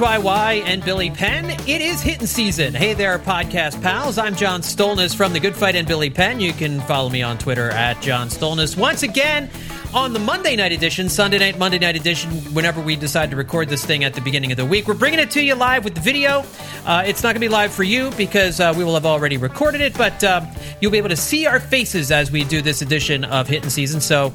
WHYY and Billy Penn. It is hitting season. Hey there, podcast pals. I'm John Stolnis from The Good Phight and Billy Penn. You can follow me on Twitter at John Stolnis. Once again, on the Monday night edition, Sunday night, Monday night edition, whenever we decide to record this thing at the beginning of the week, we're bringing it to you live with the video. Uh, it's not going to be live for you because uh, we will have already recorded it, but uh, you'll be able to see our faces as we do this edition of Hitting Season. So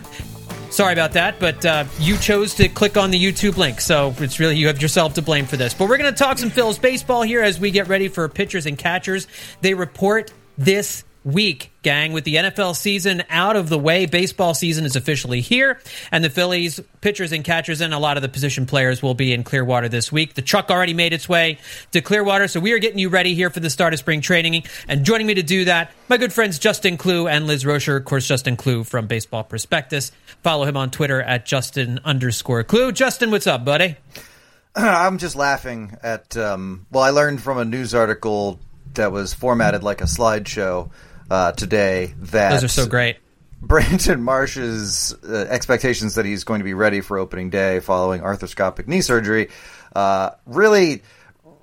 Sorry about that, but uh, you chose to click on the YouTube link, so it's really you have yourself to blame for this. But we're going to talk some Phils baseball here as we get ready for pitchers and catchers. They report this week, gang. With the NFL season out of the way, baseball season is officially here, and the Phillies pitchers and catchers and a lot of the position players will be in Clearwater this week. The truck already made its way to Clearwater, so we are getting you ready here for the start of spring training. And joining me to do that, my good friends Justin Klugh and Liz Roscher. Of course, Justin Klugh from Baseball Prospectus. Follow him on Twitter at Justin underscore Klugh. Justin, what's up, buddy? I'm just laughing at. Um, well, I learned from a news article that was formatted like a slideshow uh, today that Those are so great. Brandon Marsh's uh, expectations that he's going to be ready for opening day following arthroscopic knee surgery uh, really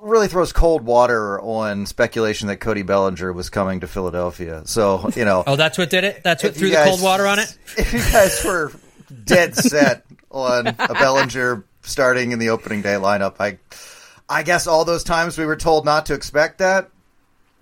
really throws cold water on speculation that Cody Bellinger was coming to Philadelphia. So, you know. oh, that's what did it? That's what threw guys, the cold water on it? If you guys were dead set on a Bellinger starting in the opening day lineup, I I guess all those times we were told not to expect that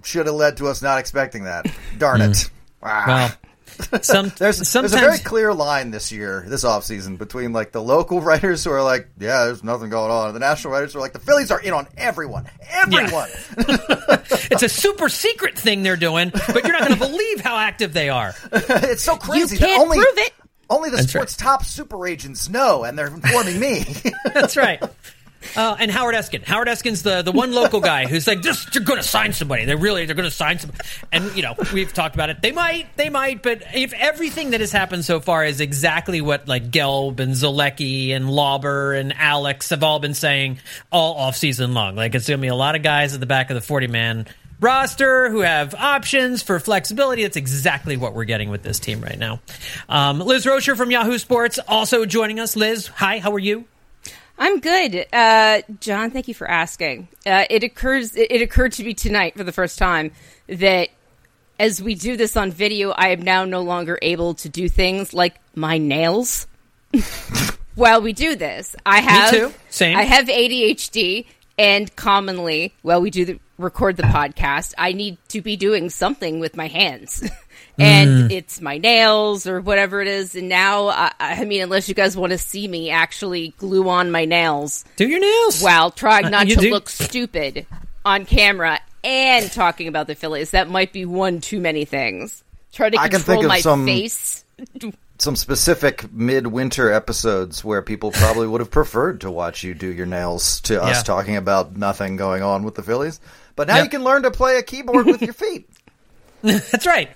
should have led to us not expecting that. Darn it. Mm. Ah. Well, some, there's, sometimes... there's a very clear line this year, this offseason, between like the local writers who are like, yeah, there's nothing going on, and the national writers who are like, the Phillies are in on everyone. Everyone. Yeah. it's a super secret thing they're doing, but you're not going to believe how active they are. it's so crazy. You can't only, prove it. Only the That's sports right. top super agents know, and they're informing me. That's right. Uh, and Howard Eskin. Howard Eskin's the, the one local guy who's like, just you're going to sign somebody. They really they're going to sign some. And you know we've talked about it. They might, they might. But if everything that has happened so far is exactly what like Gelb and Zolecki and Lauber and Alex have all been saying all off season long, like it's going to be a lot of guys at the back of the forty man roster who have options for flexibility. That's exactly what we're getting with this team right now. Um, Liz Roscher from Yahoo Sports also joining us. Liz, hi, how are you? I'm good, uh, John. Thank you for asking. Uh, it occurs. It occurred to me tonight for the first time that as we do this on video, I am now no longer able to do things like my nails while we do this. I have me too. Same. I have ADHD, and commonly, while we do the record the podcast, I need to be doing something with my hands. and mm. it's my nails or whatever it is. And now, I, I mean, unless you guys want to see me actually glue on my nails, do your nails while trying not uh, to do. look stupid on camera and talking about the Phillies. That might be one too many things. Try to control my some, face. some specific midwinter episodes where people probably would have preferred to watch you do your nails to us talking about nothing going on with the Phillies. But now yep. you can learn to play a keyboard with your feet. That's right.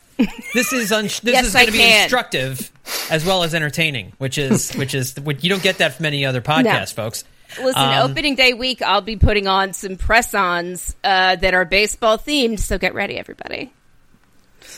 This is un- this yes, is going to be instructive as well as entertaining, which is which is you don't get that from any other podcast, no. folks. Listen, um, opening day week, I'll be putting on some press-ons uh, that are baseball themed. So get ready, everybody.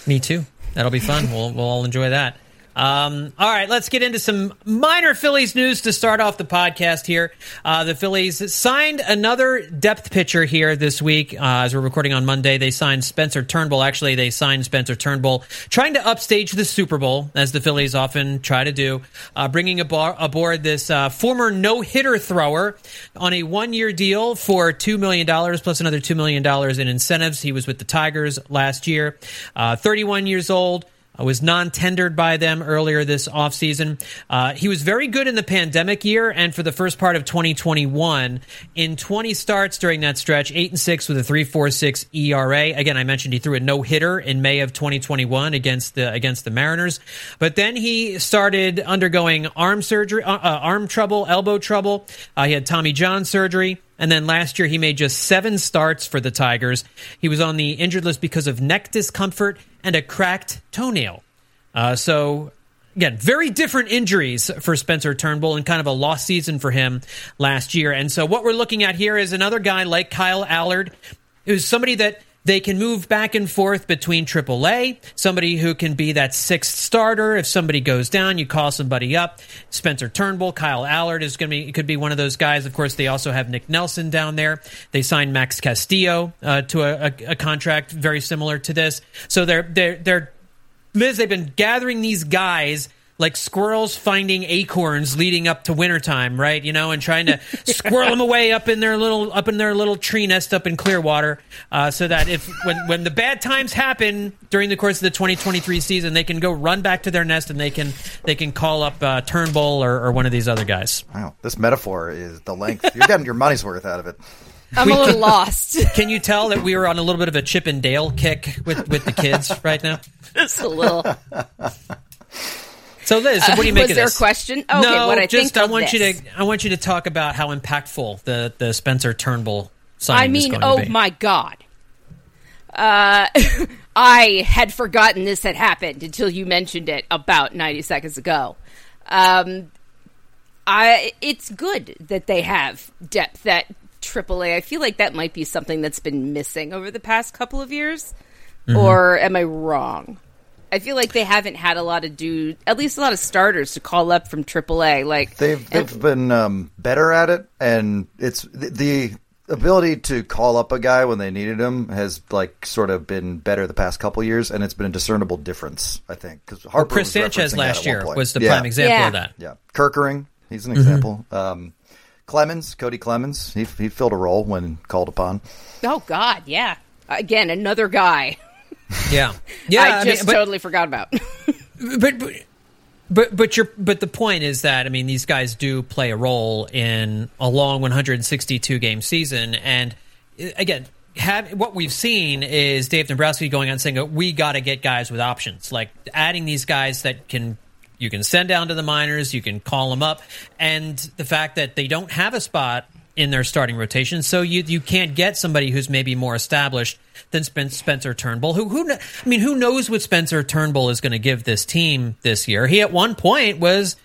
Me too. That'll be fun. we'll we'll all enjoy that. Um, all right, let's get into some minor Phillies news to start off the podcast here. Uh, the Phillies signed another depth pitcher here this week. Uh, as we're recording on Monday, they signed Spencer Turnbull. Actually, they signed Spencer Turnbull, trying to upstage the Super Bowl, as the Phillies often try to do, uh, bringing abo- aboard this uh, former no hitter thrower on a one year deal for $2 million plus another $2 million in incentives. He was with the Tigers last year, uh, 31 years old was non-tendered by them earlier this offseason. Uh, he was very good in the pandemic year and for the first part of 2021. In 20 starts during that stretch, 8 and 6 with a 3.46 ERA. Again, I mentioned he threw a no-hitter in May of 2021 against the against the Mariners. But then he started undergoing arm surgery, uh, uh, arm trouble, elbow trouble. Uh, he had Tommy John surgery. And then last year, he made just seven starts for the Tigers. He was on the injured list because of neck discomfort and a cracked toenail. Uh, so, again, very different injuries for Spencer Turnbull and kind of a lost season for him last year. And so, what we're looking at here is another guy like Kyle Allard, who's somebody that they can move back and forth between AAA, somebody who can be that sixth starter. If somebody goes down, you call somebody up. Spencer Turnbull, Kyle Allard is going to be could be one of those guys. Of course, they also have Nick Nelson down there. They signed Max Castillo uh, to a, a, a contract very similar to this. So they're they're they're Liz, they've been gathering these guys like squirrels finding acorns leading up to wintertime, right? You know, and trying to squirrel them away up in their little up in their little tree nest up in Clearwater, uh, so that if when when the bad times happen during the course of the 2023 season, they can go run back to their nest and they can they can call up uh, Turnbull or, or one of these other guys. Wow, this metaphor is the length. You're getting your money's worth out of it. I'm a little lost. Can you tell that we were on a little bit of a Chip and Dale kick with with the kids right now? Just a little. So Liz, what do you Uh, make was of there this? a question? Okay, no, what I just think I want you this. to I want you to talk about how impactful the the Spencer Turnbull signing I is mean, going oh to be. my god. Uh, I had forgotten this had happened until you mentioned it about 90 seconds ago. Um, I it's good that they have depth at AAA. I feel like that might be something that's been missing over the past couple of years. Mm-hmm. Or am I wrong? I feel like they haven't had a lot of dude, at least a lot of starters to call up from AAA. Like They've they've been um, better at it, and it's the, the ability to call up a guy when they needed him has like sort of been better the past couple years, and it's been a discernible difference. I think because Well, Chris Sanchez last year was the yeah. prime example Yeah. of that. Yeah, Kirkering, he's an Mm-hmm. example. Um, Clemens, Cody Clemens, he he filled a role when called upon. oh god, yeah. Again, another guy. Yeah, yeah. I mean, just but, totally forgot about. but but but but your but the point is that I mean these guys do play a role in a long 162 game season, and uh, again. Have, what we've seen is Dave Dombrowski going on saying we got to get guys with options, like adding these guys that can you can send down to the minors, you can call them up, and the fact that they don't have a spot in their starting rotation, so you you can't get somebody who's maybe more established than Spen- Spencer Turnbull. Who who I mean, who knows what Spencer Turnbull is going to give this team this year? He at one point was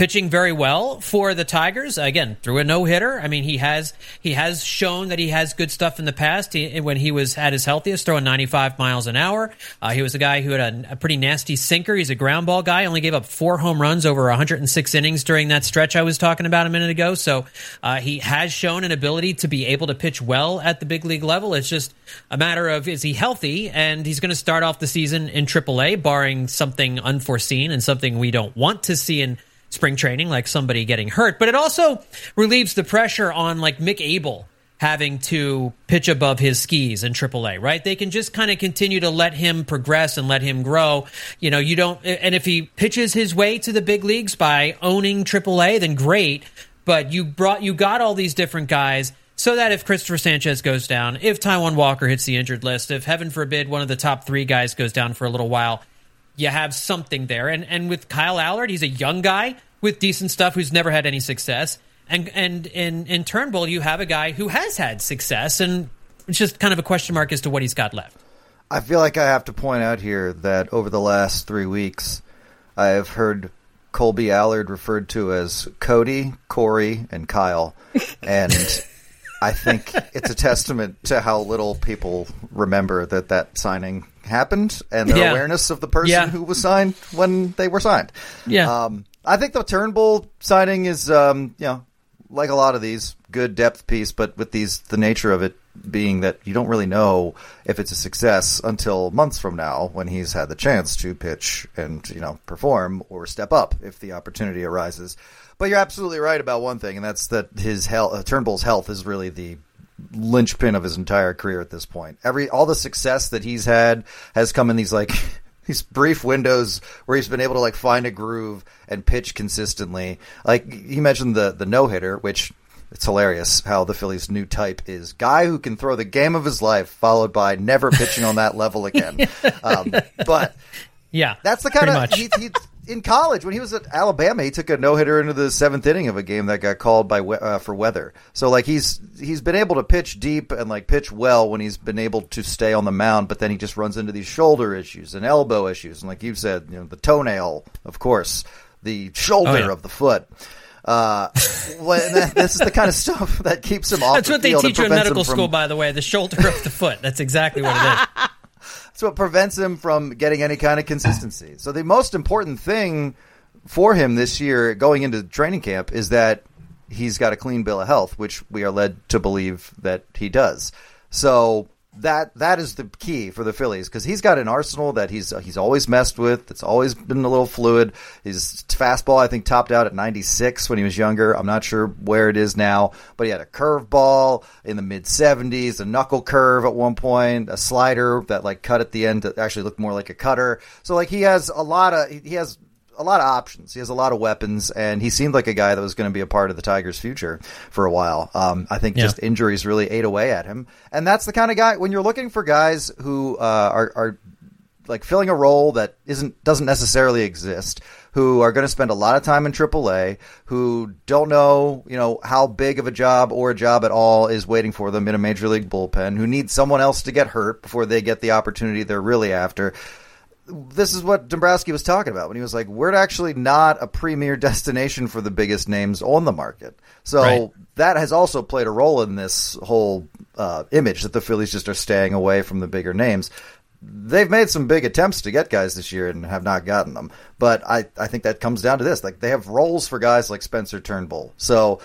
pitching very well for the Tigers. Again, through a no hitter. I mean, he has he has shown that he has good stuff in the past. He, when he was at his healthiest, throwing 95 miles an hour, uh, he was a guy who had a, a pretty nasty sinker. He's a ground ball guy. Only gave up four home runs over 106 innings during that stretch I was talking about a minute ago. So uh, he has shown an ability to be able to pitch well at the big league level. It's just a matter of is he healthy, and he's going to start off the season in AAA, barring something unforeseen and something we don't want to see in spring training, like somebody getting hurt. But it also relieves the pressure on like Mick Abel having to pitch above his skis in AAA, right? They can just kind of continue to let him progress and let him grow. You know, you don't, and if he pitches his way to the big leagues by owning AAA, then great. But you brought, you got all these different guys so that if Christopher Sanchez goes down, if Taijuan Walker hits the injured list, if heaven forbid one of the top three guys goes down for a little while, you have something there. And and with Kyle Allard, he's a young guy with decent stuff who's never had any success. And and in in Turnbull, you have a guy who has had success, and it's just kind of a question mark as to what he's got left. I feel like I have to point out here that over the last three weeks, I have heard Colby Allard referred to as Cody, Corey, and Kyle, and I think it's a testament to how little people remember that that signing happened and their Yeah. awareness of the person Yeah. who was signed when they were signed. Yeah. Um, I think the Turnbull signing is, um, you know, like a lot of these, good depth piece, but with these, the nature of it being that you don't really know if it's a success until months from now when he's had the chance to pitch and, you know, perform or step up if the opportunity arises. But you're absolutely right about one thing, and that's that his health, uh, Turnbull's health is really the linchpin of his entire career at this point. Every all the success that he's had has come in these like these brief windows where he's been able to like find a groove and pitch consistently. Like you mentioned the the no hitter, which it's hilarious how the Phillies' new type is guy who can throw the game of his life, followed by never pitching on that level again. Um, but Yeah, that's the kind of much. he, he, in college when he was at Alabama, he took a no hitter into the seventh inning of a game that got called by uh, for weather. So like he's he's been able to pitch deep and like pitch well when he's been able to stay on the mound, but then he just runs into these shoulder issues and elbow issues, and like you said, you know the toenail, of course, the shoulder Oh, yeah. of the foot. Uh, that, this is the kind of stuff that keeps him off. That's what they teach you in medical from- school, by the way. The shoulder of the foot. That's exactly what it is. That's what prevents him from getting any kind of consistency. So the most important thing for him this year going into training camp is that he's got a clean bill of health, which we are led to believe that he does. So that that is the key for the Phillies because he's got an arsenal that he's he's always messed with. It's always been a little fluid. His fastball, I think, topped out at 96 when he was younger. I'm not sure where it is now, but he had a curveball in the mid 70s, a knuckle curve at one point, a slider that like cut at the end that actually looked more like a cutter. So like he has a lot of he has a lot of options. He has a lot of weapons, and he seemed like a guy that was going to be a part of the Tigers' future for a while. Um, I think Yeah. just injuries really ate away at him, and that's the kind of guy when you're looking for guys who uh, are, are like filling a role that isn't doesn't necessarily exist, who are going to spend a lot of time in AAA, who don't know you know how big of a job or a job at all is waiting for them in a major league bullpen, who need someone else to get hurt before they get the opportunity they're really after this is what Dombrowski was talking about when he was like, "We're actually not a premier destination for the biggest names on the market." So Right. that has also played a role in this whole uh, image that the Phillies just are staying away from the bigger names. They've made some big attempts to get guys this year and have not gotten them, but I I think that comes down to this: like they have roles for guys like Spencer Turnbull. So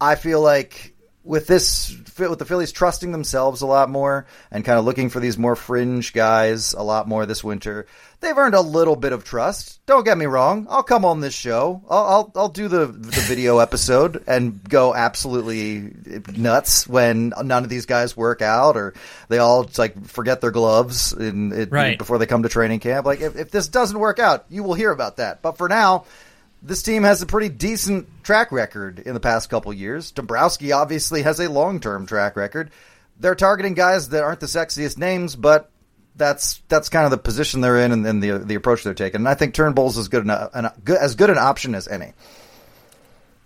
I feel like with this, with the Phillies trusting themselves a lot more and kind of looking for these more fringe guys a lot more this winter, they've earned a little bit of trust. Don't get me wrong; I'll come on this show. I'll I'll, I'll do the the video episode and go absolutely nuts when none of these guys work out or they all like forget their gloves in, in, Right. before they come to training camp. Like if, if this doesn't work out, you will hear about that. But for now this team has a pretty decent track record in the past couple years. Dombrowski obviously has a long term track record. They're targeting guys that aren't the sexiest names, but that's that's kind of the position they're in and, and the the approach they're taking. And I think Turnbull's as good an, an good, as good an option as any.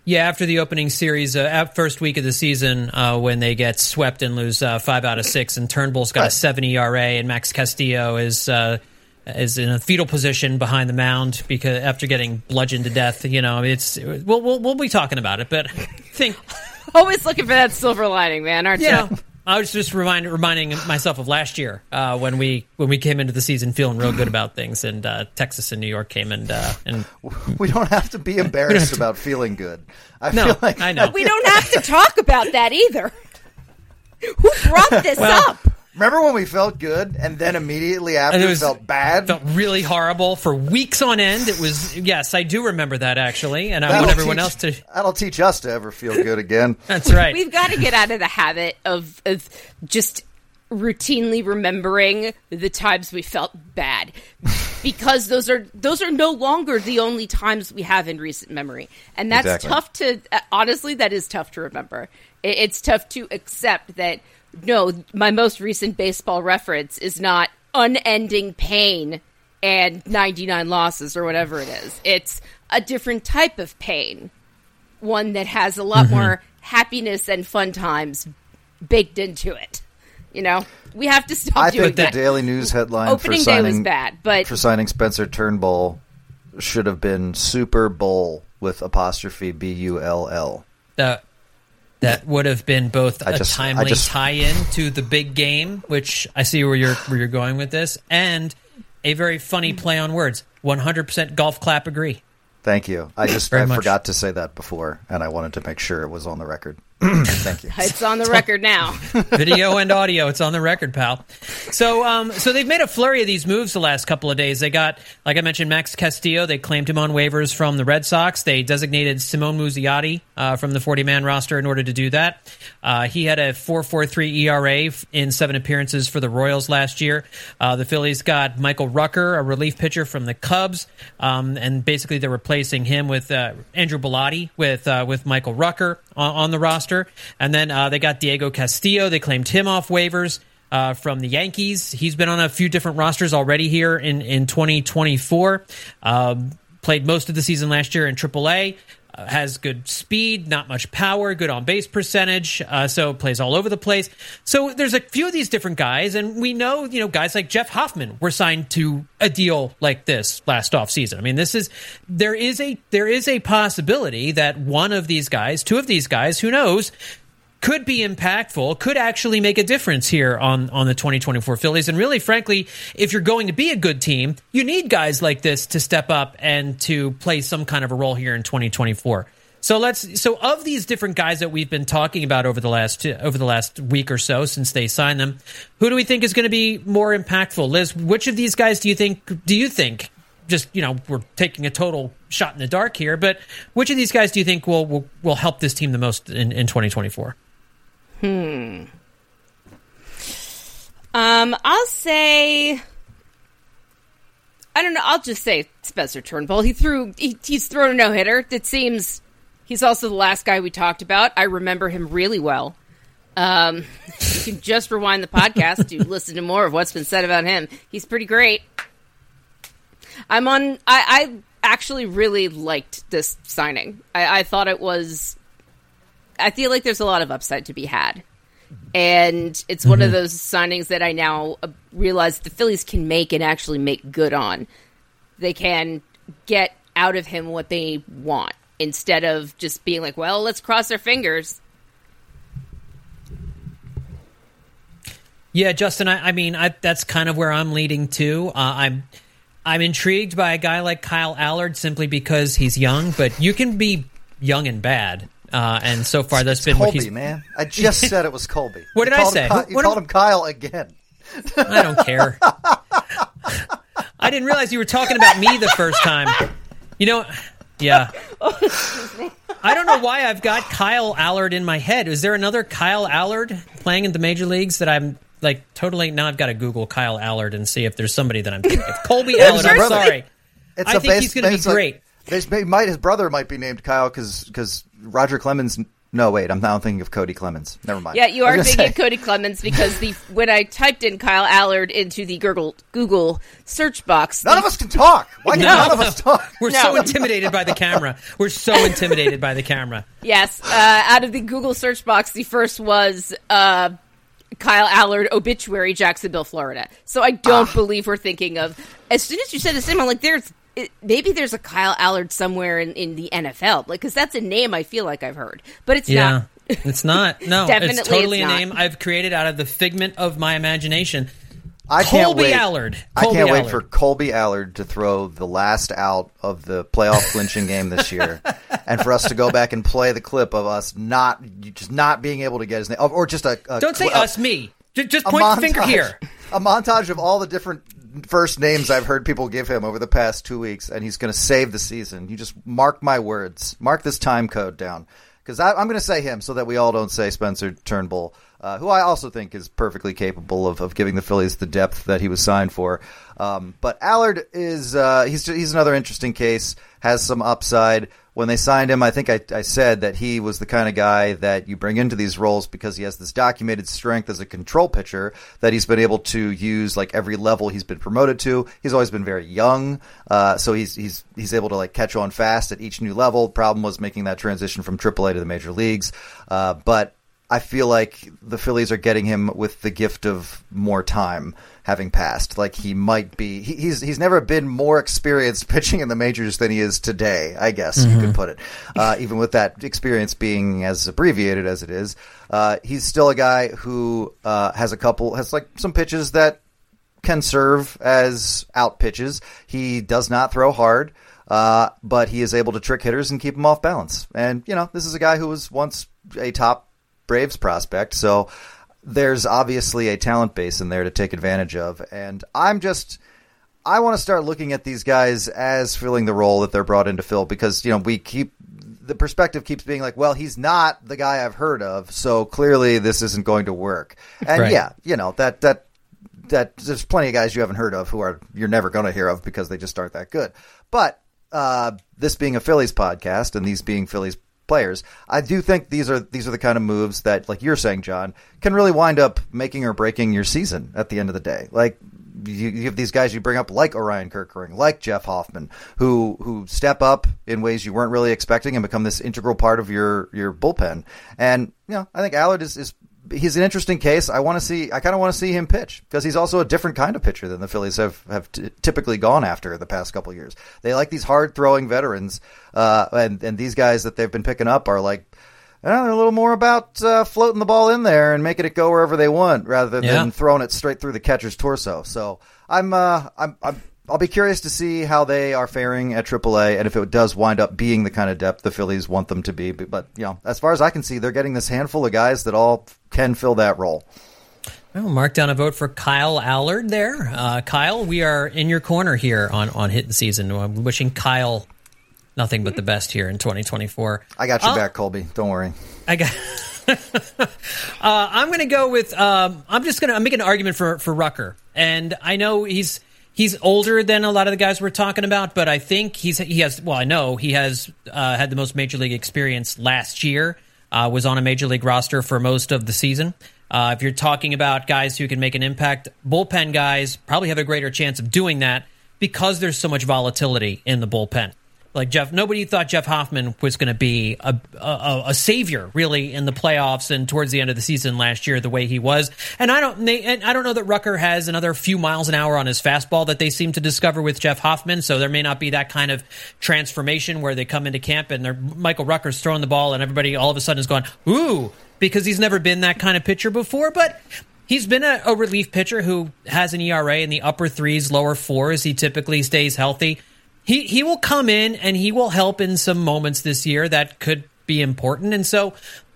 Yeah, after the opening series, uh, at first week of the season, uh, when they get swept and lose uh, five out of six, and Turnbull's got a seven ERA, and Max Castillo is uh, is in a fetal position behind the mound because after getting bludgeoned to death. You know, it's we'll we'll, we'll be talking about it, but I think Always looking for that silver lining, man, aren't Yeah. you? I was just remind, reminding myself of last year uh, when we when we came into the season feeling real good about things, and uh, Texas and New York came and uh, and We don't have to be embarrassed about feeling good. I no, feel like I know. We don't have to talk about that either. Who brought this Well, up? Remember when we felt good and then immediately after And it was- felt bad? felt really horrible for weeks on end. It was yes, I do remember that actually, and I That'll want everyone teach- else to. That'll teach us to ever feel good again. That's right. We've got to get out of the habit of of just routinely remembering the times we felt bad because those are those are no longer the only times we have in recent memory and that's Exactly. tough to uh, honestly that is tough to remember it's tough to accept that no my most recent baseball reference is not unending pain and 99 losses or whatever it is it's a different type of pain one that has a lot mm-hmm. more happiness and fun times baked into it. You know, we have to stop I doing think the that. Daily News headline Opening for day was bad, but for signing Spencer Turnbull should have been Super Bowl with apostrophe B U L L. that that would have been both I a just- timely just- tie-in to the big game, which I see where you're where you're going with this, and a very funny play on words. One hundred percent golf clap agree. Thank you. I just I much. forgot to say that before, and I wanted to make sure it was on the record. Thank you. it's on the record now. video and audio. It's on the record, pal. So, um, so they've made a flurry of these moves the last couple of days. They got, like I mentioned, Max Castillo. They claimed him on waivers from the Red Sox. They designated Simon Muzziotti uh, from the 40-man roster in order to do that. Uh, he had a 4.43 ERA in seven appearances for the Royals last year. Uh, the Phillies got Michael Rucker, a relief pitcher from the Cubs, um, and basically they're replacing him with uh, Andrew Bellatti with uh, with Michael Rucker on, on the roster. And then uh, they got Diego Castillo. They claimed him off waivers uh, from the Yankees. He's been on a few different rosters already here in in 2024. Um, played most of the season last year in AAA. Has good speed, not much power, good on base percentage, uh, so plays all over the place. So there's a few of these different guys, and we know, you know, guys like Jeff Hoffman were signed to a deal like this last offseason. I mean, this is there is a there is a possibility that one of these guys, two of these guys, who knows, could be impactful, could actually make a difference here on, on the 2024 Phillies. And really, frankly, if you're going to be a good team, you need guys like this to step up and to play some kind of a role here in 2024. So let's so of these different guys that we've been talking about over the last over the last week or so since they signed them, who do we think is going to be more impactful? Liz, which of these guys do you think do you think just you know we're taking a total shot in the dark here, but which of these guys do you think will will, will help this team the most in, in 2024? Hmm. Um, I'll say. I don't know. I'll just say Spencer Turnbull. He threw. He, he's thrown a no hitter. It seems he's also the last guy we talked about. I remember him really well. Um, you can just rewind the podcast to listen to more of what's been said about him. He's pretty great. I'm on. I, I actually really liked this signing. I, I thought it was I feel like there's a lot of upside to be had. And it's one mm-hmm. of those signings that I now uh, realize the Phillies can make and actually make good on. They can get out of him what they want instead of just being like, well, let's cross our fingers. Yeah, Justin. I, I mean, I, that's kind of where I'm leading to. Uh, I'm I'm intrigued by a guy like Kyle Allard simply because he's young, but you can be young and bad. Uh, and so far, that's it's been Colby, what he's. man. I just said it was Colby. what did I say? Him, you what called him Kyle again. I don't care. I didn't realize you were talking about me the first time. You know, yeah. I don't know why I've got Kyle Allard in my head. Is there another Kyle Allard playing in the major leagues that I'm like totally? Now I've got to Google Kyle Allard and see if there's somebody that I'm. If Colby Allard, I'm sorry. It's I think base, he's going to be great. Like, might his brother might be named Kyle because because Roger Clemens. No, wait, I'm now thinking of Cody Clemens. Never mind. Yeah, you are thinking say. of Cody Clemens because the when I typed in Kyle Allard into the Google Google search box, none the, of us can talk. Why can no. none of us talk? We're no. so intimidated by the camera. We're so intimidated by the camera. Yes, uh, out of the Google search box, the first was. Uh, Kyle Allard obituary, Jacksonville, Florida. So I don't ah. believe we're thinking of. As soon as you said his name, I'm like, there's it, maybe there's a Kyle Allard somewhere in, in the NFL, like because that's a name I feel like I've heard, but it's yeah, not. it's not. No, Definitely it's totally it's a name I've created out of the figment of my imagination. I can't Colby wait. Allard. Colby I can't Allard. wait for Colby Allard to throw the last out of the playoff clinching game this year, and for us to go back and play the clip of us not just not being able to get his name, or just a, a don't say us, me. Just point montage, the finger here. A montage of all the different first names I've heard people give him over the past two weeks, and he's going to save the season. You just mark my words. Mark this time code down. Because I'm going to say him so that we all don't say Spencer Turnbull, uh, who I also think is perfectly capable of, of giving the Phillies the depth that he was signed for. Um, but Allard is uh, he's he's another interesting case. Has some upside when they signed him, I think I, I, said that he was the kind of guy that you bring into these roles because he has this documented strength as a control pitcher that he's been able to use like every level he's been promoted to. He's always been very young, uh, so he's he's he's able to like catch on fast at each new level. Problem was making that transition from AAA to the major leagues, uh, but I feel like the Phillies are getting him with the gift of more time having passed. Like he might be, he, he's he's never been more experienced pitching in the majors than he is today. I guess mm-hmm. you could mm-hmm. put it. Uh, even with that experience being as abbreviated as it is, uh, he's still a guy who uh, has a couple has like some pitches that can serve as out pitches. He does not throw hard. Uh, but he is able to trick hitters and keep them off balance. And, you know, this is a guy who was once a top Braves prospect. So there's obviously a talent base in there to take advantage of. And I'm just. I want to start looking at these guys as filling the role that they're brought in to fill because, you know, we keep the perspective keeps being like, well, he's not the guy I've heard of, so clearly this isn't going to work. And right. yeah, you know, that that that there's plenty of guys you haven't heard of who are you're never going to hear of because they just aren't that good. But uh, this being a Phillies podcast and these being Phillies players. I do think these are these are the kind of moves that, like you're saying, John, can really wind up making or breaking your season at the end of the day. Like you, you have these guys you bring up like Orion Kirkering, like Jeff Hoffman, who who step up in ways you weren't really expecting and become this integral part of your your bullpen. And you know, I think Allard is, is he's an interesting case. I want to see. I kind of want to see him pitch because he's also a different kind of pitcher than the Phillies have have t- typically gone after the past couple years. They like these hard throwing veterans, uh, and and these guys that they've been picking up are like. Uh, they're a little more about uh, floating the ball in there and making it go wherever they want, rather than Yeah. throwing it straight through the catcher's torso. So I'm, uh, I'm, I'm, I'll be curious to see how they are faring at AAA, and if it does wind up being the kind of depth the Phillies want them to be. But, you know, as far as I can see, they're getting this handful of guys that all can fill that role. Well, mark down a vote for Kyle Allard there. Uh, Kyle, we are in your corner here on, on Hit the Season. I'm wishing Kyle nothing but the best here in 2024. I got you I'll- back, Colby. Don't worry. I got. uh, I'm going to go with. Um, I'm just going to make an argument for for Rucker, and I know he's he's older than a lot of the guys we're talking about, but I think he's he has. Well, I know he has uh, had the most major league experience last year. Uh, was on a major league roster for most of the season. Uh, if you're talking about guys who can make an impact, bullpen guys probably have a greater chance of doing that because there's so much volatility in the bullpen. Like Jeff, nobody thought Jeff Hoffman was going to be a, a a savior really in the playoffs and towards the end of the season last year the way he was. And I don't and I don't know that Rucker has another few miles an hour on his fastball that they seem to discover with Jeff Hoffman. So there may not be that kind of transformation where they come into camp and Michael Rucker's throwing the ball and everybody all of a sudden is going ooh because he's never been that kind of pitcher before, but. He's been a, a relief pitcher who has an ERA in the upper threes, lower fours. He typically stays healthy he he will come in and he will help in some moments this year that could be important. And so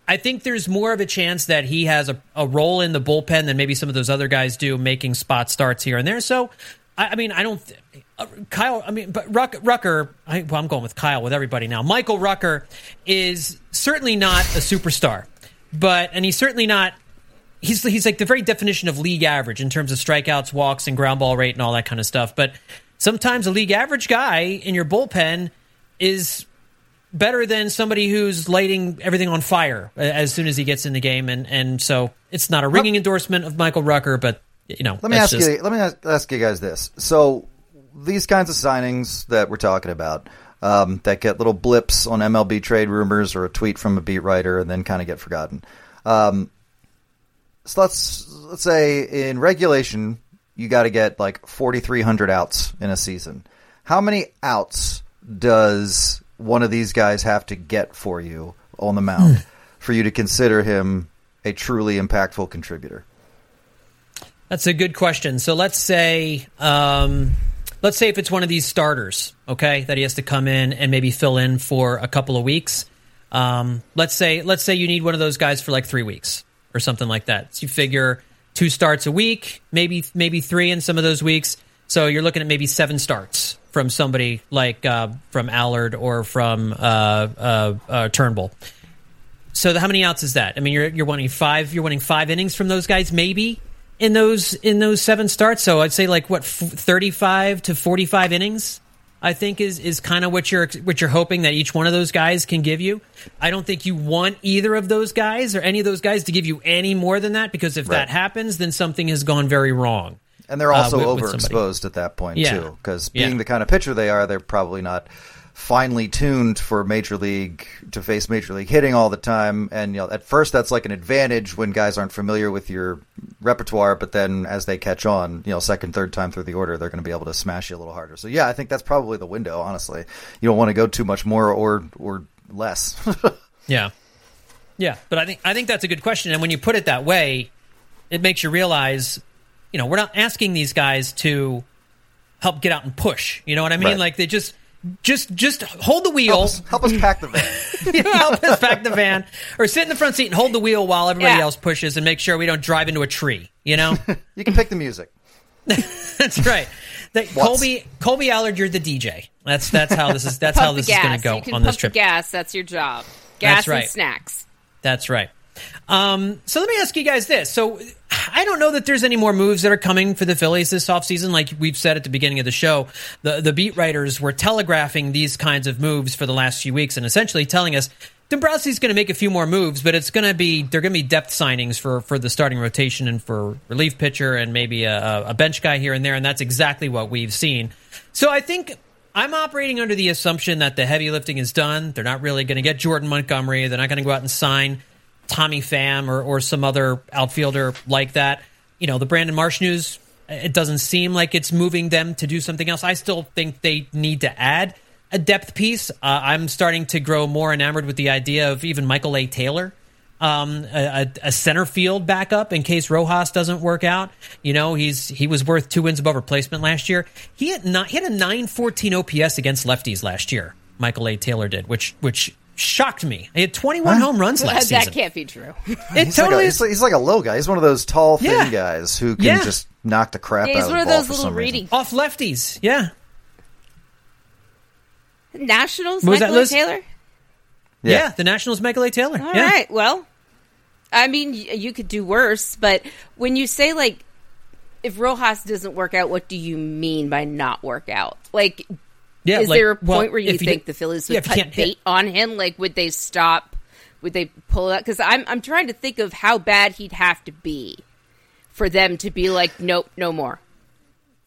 I think there's more of a chance that he has a, a role in the bullpen than maybe some of those other guys do, making spot starts here and there. So I, I mean, I don't. Th- uh, Kyle, I mean, but Ruck, Rucker, I, well, I'm going with Kyle with everybody now. Michael Rucker is certainly not a superstar, but, and he's certainly not he's he's like the very definition of league average in terms of strikeouts, walks, and ground ball rate and all that kind of stuff. But sometimes a league average guy in your bullpen is better than somebody who's lighting everything on fire as soon as he gets in the game. And and so it's not a ringing endorsement of Michael Rucker, but you know, Let me ask just- you. Let me ask, ask you guys this. So these kinds of signings that we're talking about um, that get little blips on MLB trade rumors or a tweet from a beat writer and then kind of get forgotten. Um, so let's let's say in regulation you got to get like 4,300 outs in a season. How many outs does one of these guys have to get for you on the mound for you to consider him a truly impactful contributor? That's a good question. So let's say, um, let's say if it's one of these starters, okay, that he has to come in and maybe fill in for a couple of weeks. Um, let's say, let's say you need one of those guys for like three weeks or something like that. So you figure two starts a week, maybe maybe three in some of those weeks. So you're looking at maybe seven starts from somebody like uh, from Allard or from uh, uh, uh, Turnbull. So the, how many outs is that? I mean, you're you're wanting five. You're wanting five innings from those guys, maybe in those in those seven starts. So I'd say like what thirty five to forty five innings. I think is is kind of what you're what you're hoping that each one of those guys can give you. I don't think you want either of those guys or any of those guys to give you any more than that because if Right. that happens, then something has gone very wrong. And they're uh, also with- with overexposed at that point Yeah. too, because Yeah. being the kind of pitcher they are, they're probably not finely tuned for major league to face major league hitting all the time. And you know, at first that's like an advantage when guys aren't familiar with your repertoire, but then as they catch on, you know, second, third time through the order, they're going to be able to smash you a little harder. So yeah, I think that's probably the window. Honestly, you don't want to go too much more or or less. Yeah, yeah, but I think I think that's a good question. And when you put it that way, it makes you realize, you know, we're not asking these guys to help get out and push. You know what I mean? Right. Like they just just just hold the wheel, help, us, help us pack the van. you help us back the van, or sit in the front seat and hold the wheel while everybody Yeah. else pushes, and make sure we don't drive into a tree. You know, you can pick the music. that's right. That, Colby Colby Allard, you're the DJ. That's that's how this is. That's how Pump the this is going gas. to go you can on pump this trip. Gas. That's your job. Gas That's right. and snacks. That's right. Um, so let me ask you guys this. So I don't know that there's any more moves that are coming for the Phillies this offseason. Like we've said at the beginning of the show, the, the beat writers were telegraphing these kinds of moves for the last few weeks and essentially telling us Dombrowski's going to make a few more moves, but it's going to be they're going to be depth signings for for the starting rotation and for relief pitcher and maybe a, a bench guy here and there, and that's exactly what we've seen. So I think I'm operating under the assumption that the heavy lifting is done. They're not really going to get Jordan Montgomery. They're not going to go out and sign Tommy Pham or, or some other outfielder like that. You know, the Brandon Marsh news, it doesn't seem like it's moving them to do something else. I still think they need to add a depth piece. Uh, I'm starting to grow more enamored with the idea of even Michael A. Taylor. Um, a, a, center field backup in case Rojas doesn't work out. You know, he's he was worth two wins above replacement last year. He had not he had a nine fourteen OPS against lefties last year. Michael A. Taylor did, which which shocked me. He had 21 huh? home runs last that season. That can't be true. it he's totally like a, is. He's like, he's like, a low guy. He's one of those tall, thin Yeah. guys who can Yeah. just knock the crap Yeah, out he's of one the of ball those for little some reason. reading Off lefties, yeah. Nationals. Was Michael A. Liz? Taylor. yeah, Yeah. The Nationals, Michael A. Taylor. All yeah. right. Well, I mean, you could do worse, but when you say like, if Rojas doesn't work out, what do you mean by not work out? Like, Yeah, is like, there a well, point where you think did- the Phillies would if you cut can't hit- bait on him? Like, would they stop? Would they pull it out? Because I'm I'm trying to think of how bad he'd have to be for them to be like, nope, no more.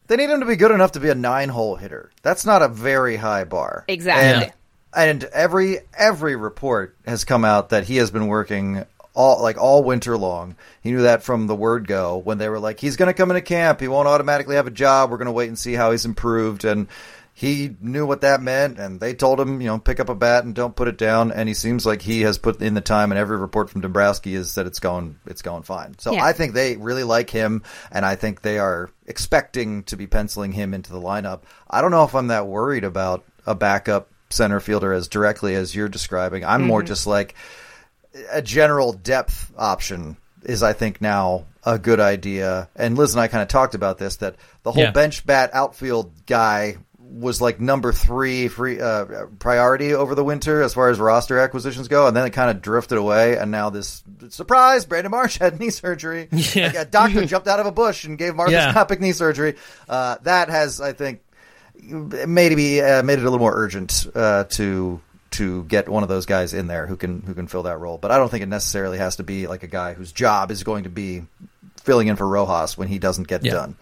They need him to be good enough to be a nine-hole hitter. That's not a very high bar. Exactly. And, and every every report has come out that he has been working all like all winter long. He knew that from the word go when they were like, he's going to come into camp. He won't automatically have a job. We're going to wait and see how he's improved. And he knew what that meant. And they told him, you know, pick up a bat and don't put it down. And he seems like he has put in the time. And every report from Dombrowski is that it's going it's going fine. So Yeah. I think they really like him, and I think they are expecting to be penciling him into the lineup. I don't know if I'm that worried about a backup center fielder as directly as you're describing. I'm more mm-hmm. just like a general depth option is I think now a good idea. And Liz and I kind of talked about this that the whole Yeah. bench bat outfield guy was like number three free uh, priority over the winter as far as roster acquisitions go, and then it kind of drifted away. And now this surprise, Brandon Marsh had knee surgery. Yeah. Like a doctor jumped out of a bush and gave Yeah. arthroscopic knee surgery. Uh, that has, I think, maybe uh, made it a little more urgent uh, to to get one of those guys in there who can who can fill that role. But I don't think it necessarily has to be like a guy whose job is going to be filling in for Rojas when he doesn't get Yeah. done.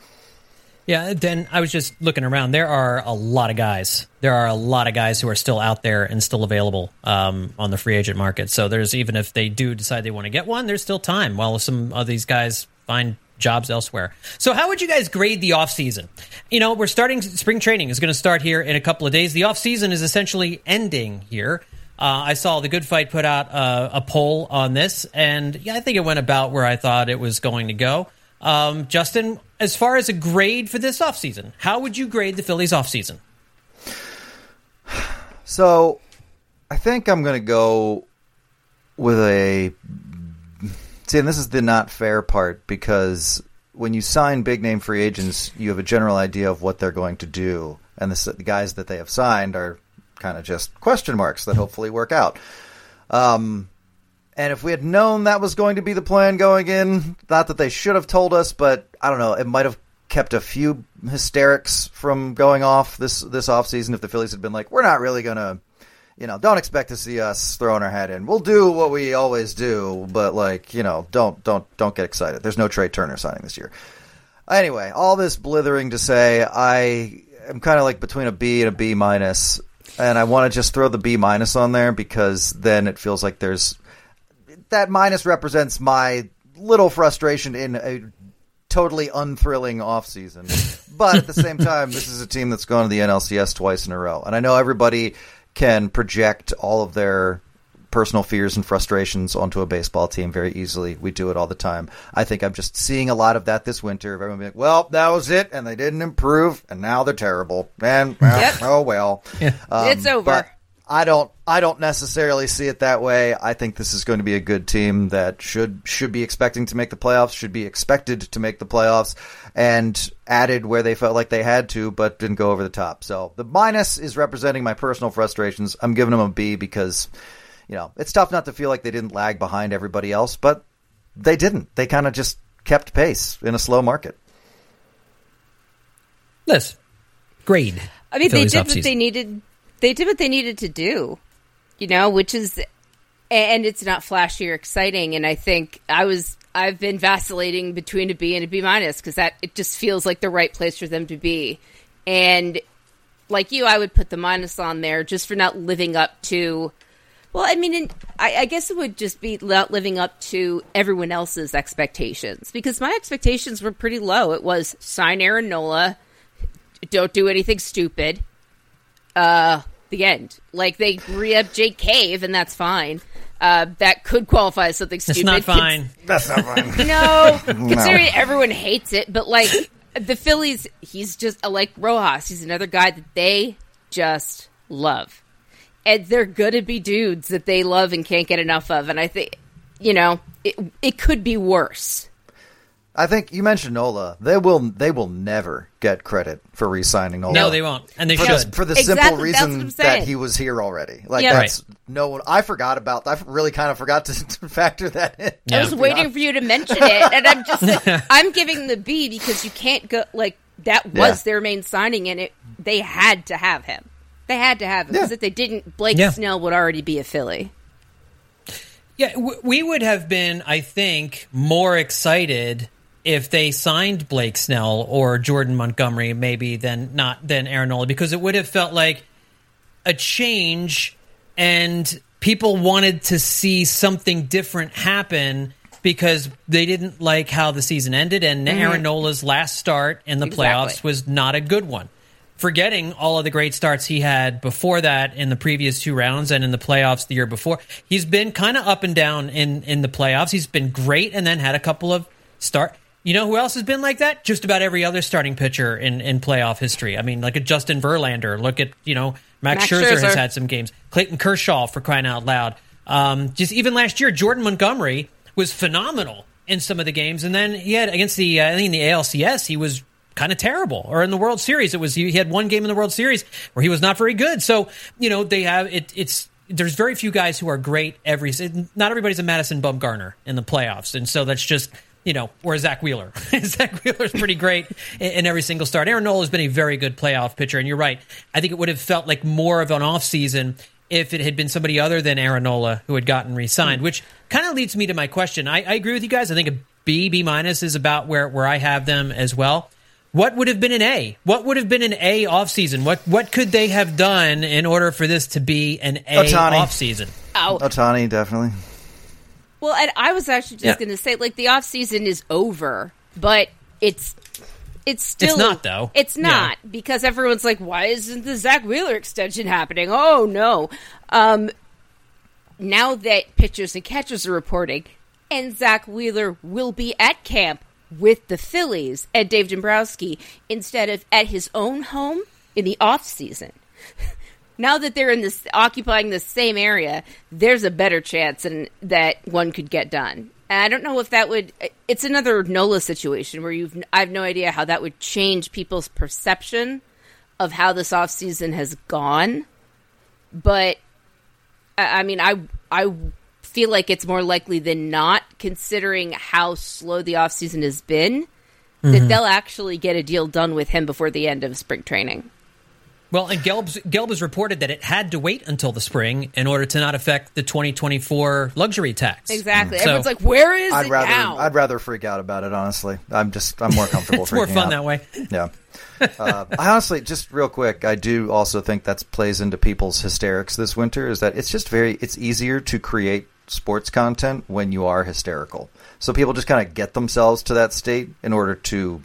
Yeah, then I was just looking around. There are a lot of guys. There are a lot of guys who are still out there and still available um, on the free agent market. So there's even if they do decide they want to get one, there's still time while some of these guys find jobs elsewhere. So how would you guys grade the offseason? You know, we're starting spring training is going to start here in a couple of days. The offseason is essentially ending here. Uh, I saw the Good Phight put out uh, a poll on this, and yeah, I think it went about where I thought it was going to go. Um, Justin, as far as a grade for this offseason, how would you grade the Phillies offseason? So I think I'm going to go with a. See, and this is the not fair part because when you sign big name free agents, you have a general idea of what they're going to do, and the, the guys that they have signed are kind of just question marks that hopefully work out. Um, and if we had known that was going to be the plan going in, not that they should have told us, but I don't know, it might have kept a few hysterics from going off this this offseason if the Phillies had been like, we're not really going to, you know, don't expect to see us throwing our hat in. We'll do what we always do, but like, you know, don't don't don't get excited. There's no Trea Turner signing this year. Anyway, all this blithering to say, I am kind of like between a B and a B minus, and I want to just throw the B minus on there because then it feels like there's that minus represents my little frustration in a totally unthrilling offseason. But at the same time, this is a team that's gone to the NLCS twice in a row. And I know everybody can project all of their personal fears and frustrations onto a baseball team very easily. We do it all the time. I think I'm just seeing a lot of that this winter. Of everyone being like, well, that was it, and they didn't improve, and now they're terrible. And, well, Yep. oh well. Um, It's over. But I don't I don't necessarily see it that way. I think this is going to be a good team that should should be expecting to make the playoffs, should be expected to make the playoffs, and added where they felt like they had to, but didn't go over the top. So the minus is representing my personal frustrations. I'm giving them a B because, you know, it's tough not to feel like they didn't lag behind everybody else, but they didn't. They kind of just kept pace in a slow market. Liz, grade. I mean, Phillies they did offseason. what they needed. They did what they needed to do, you know, which is and it's not flashy or exciting. And I think I was I've been vacillating between a B and a B minus because that it just feels like the right place for them to be. And like you, I would put the minus on there just for not living up to. Well, I mean, I, I guess it would just be not living up to everyone else's expectations because my expectations were pretty low. It was sign Aaron Nola, don't do anything stupid. Uh, the end. Like they re up Jake Cave, and that's fine. Uh, that could qualify as something stupid. It's not fine. That's not fine. No, considering everyone hates it, but like the Phillies, he's just uh, like Rojas. He's another guy that they just love, and they're gonna be dudes that they love and can't get enough of. And I think, you know, it it could be worse. I think you mentioned Nola. They will. They will never get credit for re-signing Nola. No, they won't, and they for should. the, for the Exactly, simple reason that he was here already. Like Yeah. that's no one. I forgot about. I really kind of forgot to, to factor that in. Yeah. I was waiting for you to mention it, and I'm just I'm giving the B because you can't go like that was Yeah. their main signing, and it they had to have him. They had to have him because Yeah. if they didn't, Blake Yeah. Snell would already be a Philly. Yeah, we would have been, I think, more excited if they signed Blake Snell or Jordan Montgomery, maybe then not than Aaron Nola, because it would have felt like a change, and people wanted to see something different happen because they didn't like how the season ended, and mm-hmm. Aaron Nola's last start in the Exactly. playoffs was not a good one. Forgetting all of the great starts he had before that in the previous two rounds and in the playoffs the year before, he's been kind of up and down in in the playoffs. He's been great and then had a couple of start. You know who else has been like that? Just about every other starting pitcher in, in playoff history. I mean, like a Justin Verlander. Look at you know Max, Max Scherzer, has had some games. Clayton Kershaw for crying out loud. Um, just even last year, Jordan Montgomery was phenomenal in some of the games, and then he had against the uh, I think in the ALCS he was kind of terrible, or in the World Series it was he had one game in the World Series where he was not very good. So you know they have it. It's there's very few guys who are great every. Not everybody's a Madison Bumgarner in the playoffs, and so that's just you know, or Zack Wheeler. Zack Wheeler's pretty great in, in every single start. Aaron Nola has been a very good playoff pitcher, and you're right. I think it would have felt like more of an offseason if it had been somebody other than Aaron Nola who had gotten re-signed, hmm. which kind of leads me to my question. I, I agree with you guys. I think a B, B minus is about where, where I have them as well. What would have been an A? What would have been an A offseason? What what could they have done in order for this to be an A Ohtani. offseason? Oh, Ohtani definitely. Well, and I was actually just Yeah. going to say, like, the off season is over, but it's it's still not, though. It's Yeah. not because everyone's like, why isn't the Zack Wheeler extension happening? Oh no! Um, now that pitchers and catchers are reporting, and Zack Wheeler will be at camp with the Phillies and Dave Dombrowski instead of at his own home in the off season. now that they're in this occupying the same area, there's a better chance and that one could get done. And I don't know if that would. It's another Nola situation where you've. I have no idea how that would change people's perception of how this off season has gone. But I I mean, I I feel like it's more likely than not, considering how slow the off season has been, that mm-hmm. they'll actually get a deal done with him before the end of spring training. Well, and Gelb's, Gelb has reported that it had to wait until the spring in order to not affect the 2024 luxury tax. Exactly. So- Everyone's like, "Where is I'd it rather now?" I'd rather freak out about it. Honestly, I'm just I'm more comfortable. It's more fun out. that way. Yeah. Uh, I honestly, just real quick, I do also think that plays into people's hysterics this winter. Is that it's just very it's easier to create sports content when you are hysterical. So people just kind of get themselves to that state in order to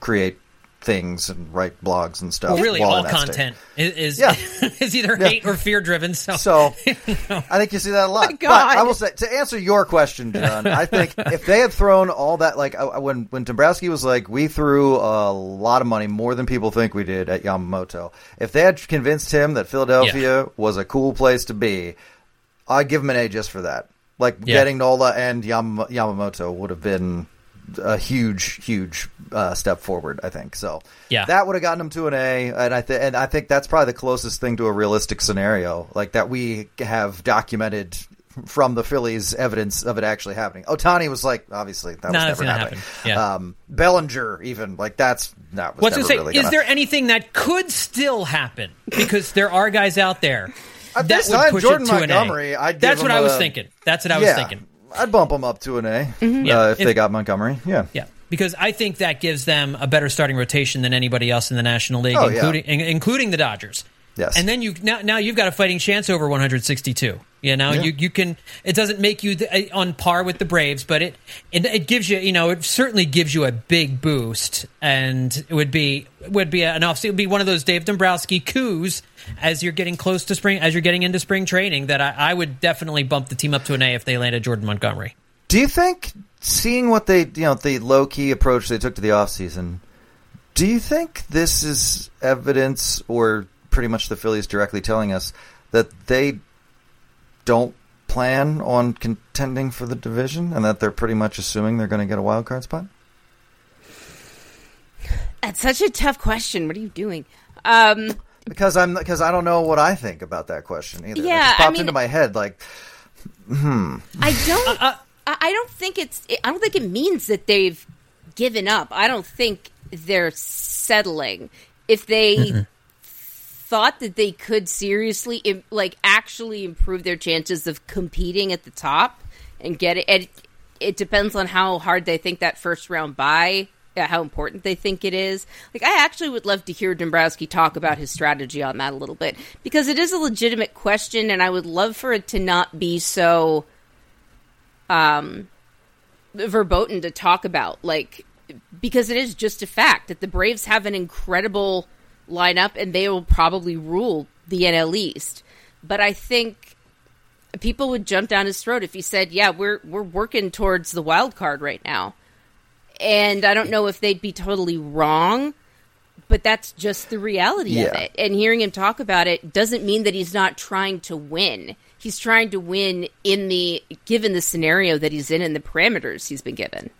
create things and write blogs and stuff. Well, really, all that state. content is is, Yeah. is either Yeah. hate or fear driven. So, So I think you see that a lot. But I will say to answer your question, John. I think if they had thrown all that, like uh, when when Dombrowski was like, we threw a lot of money, more than people think we did at Yamamoto. If they had convinced him that Philadelphia was a cool place to be, I'd give him an A just for that. Like Yeah. getting Nola and Yam- Yamamoto would have been a huge, huge uh, step forward. I think so. Yeah. that would have gotten him to an A, and I th- and I think that's probably the closest thing to a realistic scenario, like that we have documented from the Phillies evidence of it actually happening. Ohtani was like, obviously that No, was never happening. happen. Yeah. Um, Bellinger, even like that's that was what's never to say? really is gonna- there anything that could still happen? Because there are guys out there. If that they would signed push Jordan it to Montgomery, an A. I'd give That's what him I was thinking. That's what I was yeah, thinking. I'd bump them up to an A Yeah. uh, if, If- they got Montgomery. Yeah. Yeah, because I think that gives them a better starting rotation than anybody else in the National League, Oh, yeah. in- including the Dodgers. Yes. and then you now now you've got a fighting chance over 162. You know, Yeah. you you can. It doesn't make you the, uh, on par with the Braves, but it, it it gives you you know it certainly gives you a big boost, and it would be would be an off. It would be one of those Dave Dombrowski coups as you're getting close to spring, as you're getting into spring training. That I, I would definitely bump the team up to an A if they landed Jordan Montgomery. Do you think, seeing what they, you know, the low key approach they took to the offseason, do you think this is evidence or pretty much the Phillies directly telling us that they don't plan on contending for the division and that they're pretty much assuming they're going to get a wild card spot? That's such a tough question. What are you doing? Um, Because I'm because I don't know what I think about that question either. Yeah, it just I popped mean- into my head like hmm. I don't. Uh, I I don't think it's. I don't think it means that they've given up. I don't think they're settling. If they thought that they could seriously, like, actually improve their chances of competing at the top and get it, and it depends on how hard they think that first round by. uh, How important they think it is. Like, I actually would love to hear Dombrowski talk about his strategy on that a little bit because it is a legitimate question, and I would love for it to not be so um, verboten to talk about, like because it is just a fact that the Braves have an incredible lineup and they will probably rule the NL East. But I think people would jump down his throat if he said, "Yeah, we're we're working towards the wild card right now." And I don't know if they'd be totally wrong, but that's just the reality of it. And hearing him talk about it doesn't mean that he's not trying to win. He's trying to win in the given the scenario that he's in and the parameters he's been given.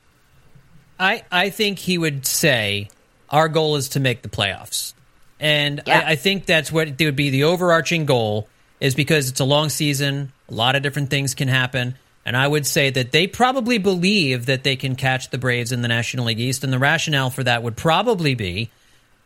I, I think he would say our goal is to make the playoffs. And Yeah. I, I think that's what it would be the overarching goal is because it's a long season, a lot of different things can happen. And I would say that they probably believe that they can catch the Braves in the National League East. And the rationale for that would probably be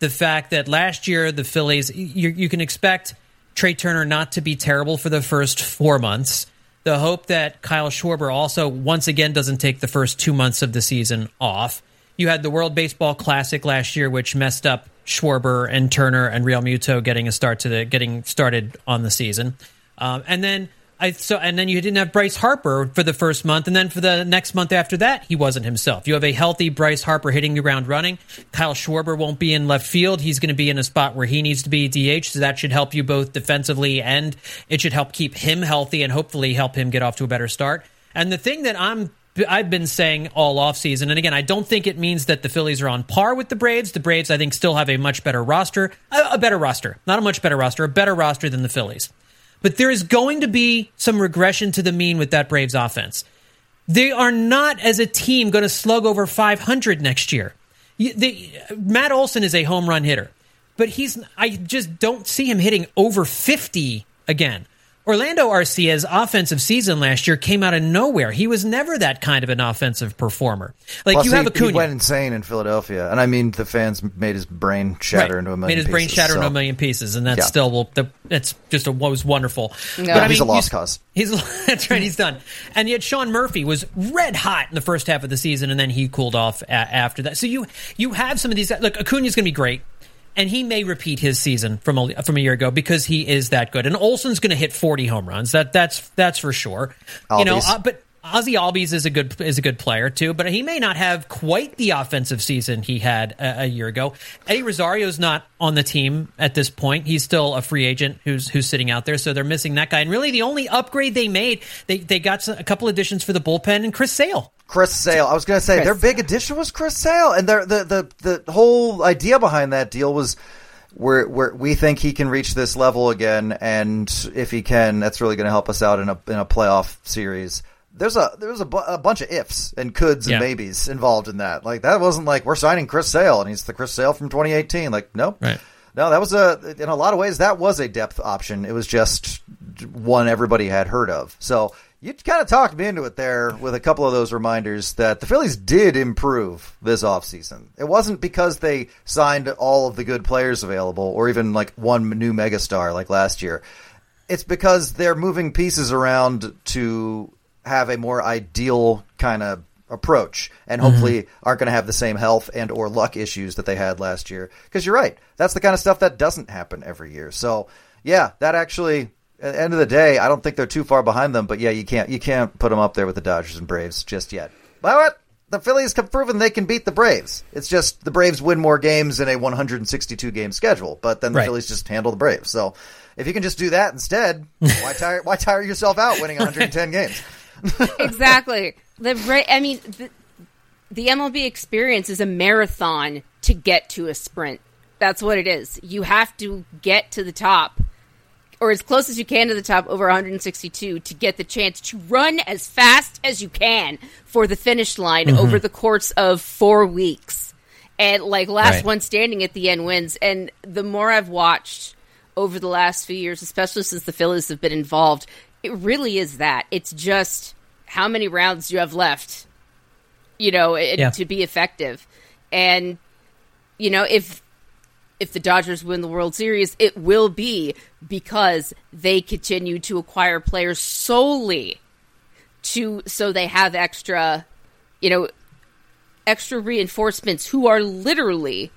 the fact that last year the Phillies, you, you can expect Trea Turner not to be terrible for the first four months. The hope that Kyle Schwarber also once again doesn't take the first two months of the season off. You had the World Baseball Classic last year, which messed up Schwarber and Turner and Realmuto getting a start to the getting started on the season, um, and then I so and then you didn't have Bryce Harper for the first month, and then for the next month after that, he wasn't himself. You have a healthy Bryce Harper hitting the ground running. Kyle Schwarber won't be in left field. He's going to be in a spot where he needs to be DH, so that should help you both defensively and it should help keep him healthy and hopefully help him get off to a better start. And the thing that I'm I've been saying all offseason, and again, I don't think it means that the Phillies are on par with the Braves. The Braves, I think, still have a much better roster, a, better roster, not a much better roster, a better roster than the Phillies. But there is going to be some regression to the mean with that Braves offense. They are not, as a team, going to slug over 500 next year. Matt Olson is a home run hitter, but he's. I just don't see him hitting over 50 again. Orlando Arcia's offensive season last year came out of nowhere. He was never that kind of an offensive performer. Like Plus, you have he, Acuna, he went insane in Philadelphia, and I mean the fans made his brain shatter Right. into a million. Made his brain pieces, shatter into a million pieces, and that's Yeah. still well. The, it's just a, what was wonderful. Yeah. He's a lost s- cause. He's that's right. He's done. And yet Sean Murphy was red hot in the first half of the season, and then he cooled off a- after that. So you you have some of these. Look, Acuna's going to be great. And he may repeat his season from a, from a year ago because he is that good. And Olson's going to hit forty home runs. That that's that's for sure. You know, uh, but Ozzy Albies is a good is a good player too, but he may not have quite the offensive season he had a, a year ago. Eddie Rosario's not on the team at this point; he's still a free agent who's who's sitting out there. So they're missing that guy. And really, the only upgrade they made they they got a couple additions for the bullpen and Chris Sale. Chris Sale. I was going to say Chris their big addition was Chris Sale, and their the the the whole idea behind that deal was. Where, where we think he can reach this level again, and if he can, that's really going to help us out in a in a playoff series. There's a there's a, bu- a bunch of ifs and coulds and Yeah. maybes involved in that. Like that wasn't like we're signing Chris Sale and he's the Chris Sale from 2018. Like nope, Right. no, that was a in a lot of ways that was a depth option. It was just one everybody had heard of. So you kind of talked me into it there with a couple of those reminders that the Phillies did improve this offseason. It wasn't because they signed all of the good players available or even like one new megastar like last year. it's because they're moving pieces around to have a more ideal kind of approach and mm-hmm. hopefully aren't going to have the same health and or luck issues that they had last year because you're right that's the kind of stuff that doesn't happen every year so yeah that actually at the end of the day i don't think they're too far behind them but yeah you can't you can't put them up there with the dodgers and braves just yet but what the phillies have proven they can beat the braves it's just the braves win more games in a 162 game schedule but then the Right. phillies just handle the braves so if you can just do that instead why tire why tire yourself out winning 110 games exactly. The ra- I mean, the, the MLB experience is a marathon to get to a sprint. That's what it is. You have to get to the top, or as close as you can to the top, over 162, to get the chance to run as fast as you can for the finish line Mm-hmm. over the course of four weeks. And like last Right. one standing at the end wins. And the more I've watched over the last few years, especially since the Phillies have been involved, it really is that. It's just how many rounds you have left, you know, it, Yeah. to be effective. And you know, if if the Dodgers win the World Series, it will be because they continue to acquire players solely to so they have extra, you know, extra reinforcements who are literally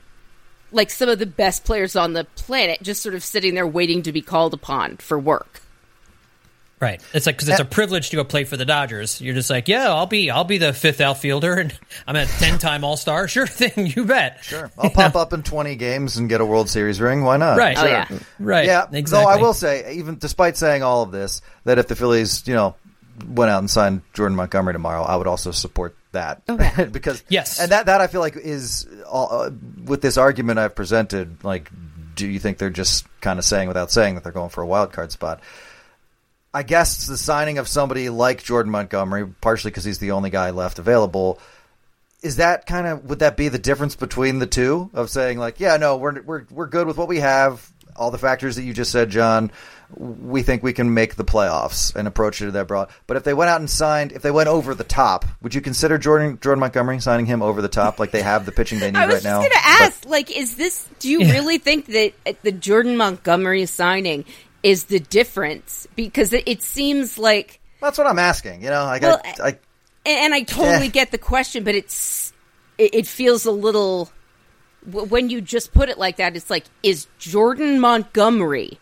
like some of the best players on the planet just sort of sitting there waiting to be called upon for work. Right. It's like because it's a privilege to go play for the Dodgers. You're just like, yeah, I'll be, I'll be the fifth outfielder, and I'm a ten time All Star. Sure thing, you bet. Sure. I'll pop up in 20 games and get a World Series ring. Why not? Right. Oh, yeah. Right. Yeah. Exactly. Though I will say, even despite saying all of this, that if the Phillies, you know, went out and signed Jordan Montgomery tomorrow, I would also support that. Okay. because Yes. and that that I feel like is uh, with this argument I've presented. Like, do you think they're just kind of saying without saying that they're going for a wild card spot? I guess the signing of somebody like Jordan Montgomery, partially because he's the only guy left available, is that kind of would that be the difference between the two of saying like, yeah, no, we're we're we're good with what we have, all the factors that you just said, John. We think we can make the playoffs and approach it that broad. But if they went out and signed, if they went over the top, would you consider Jordan Jordan Montgomery signing him over the top? Like they have the pitching they need right now? I was right just going to But- ask, like, is this? Do you Yeah. really think that uh, the Jordan Montgomery signing is the difference? Because it, it seems like, that's what I'm asking. You know, like Well, I, I and, and I totally Yeah. get the question, but it's it, it feels a little when you just put it like that. It's like, is Jordan Montgomery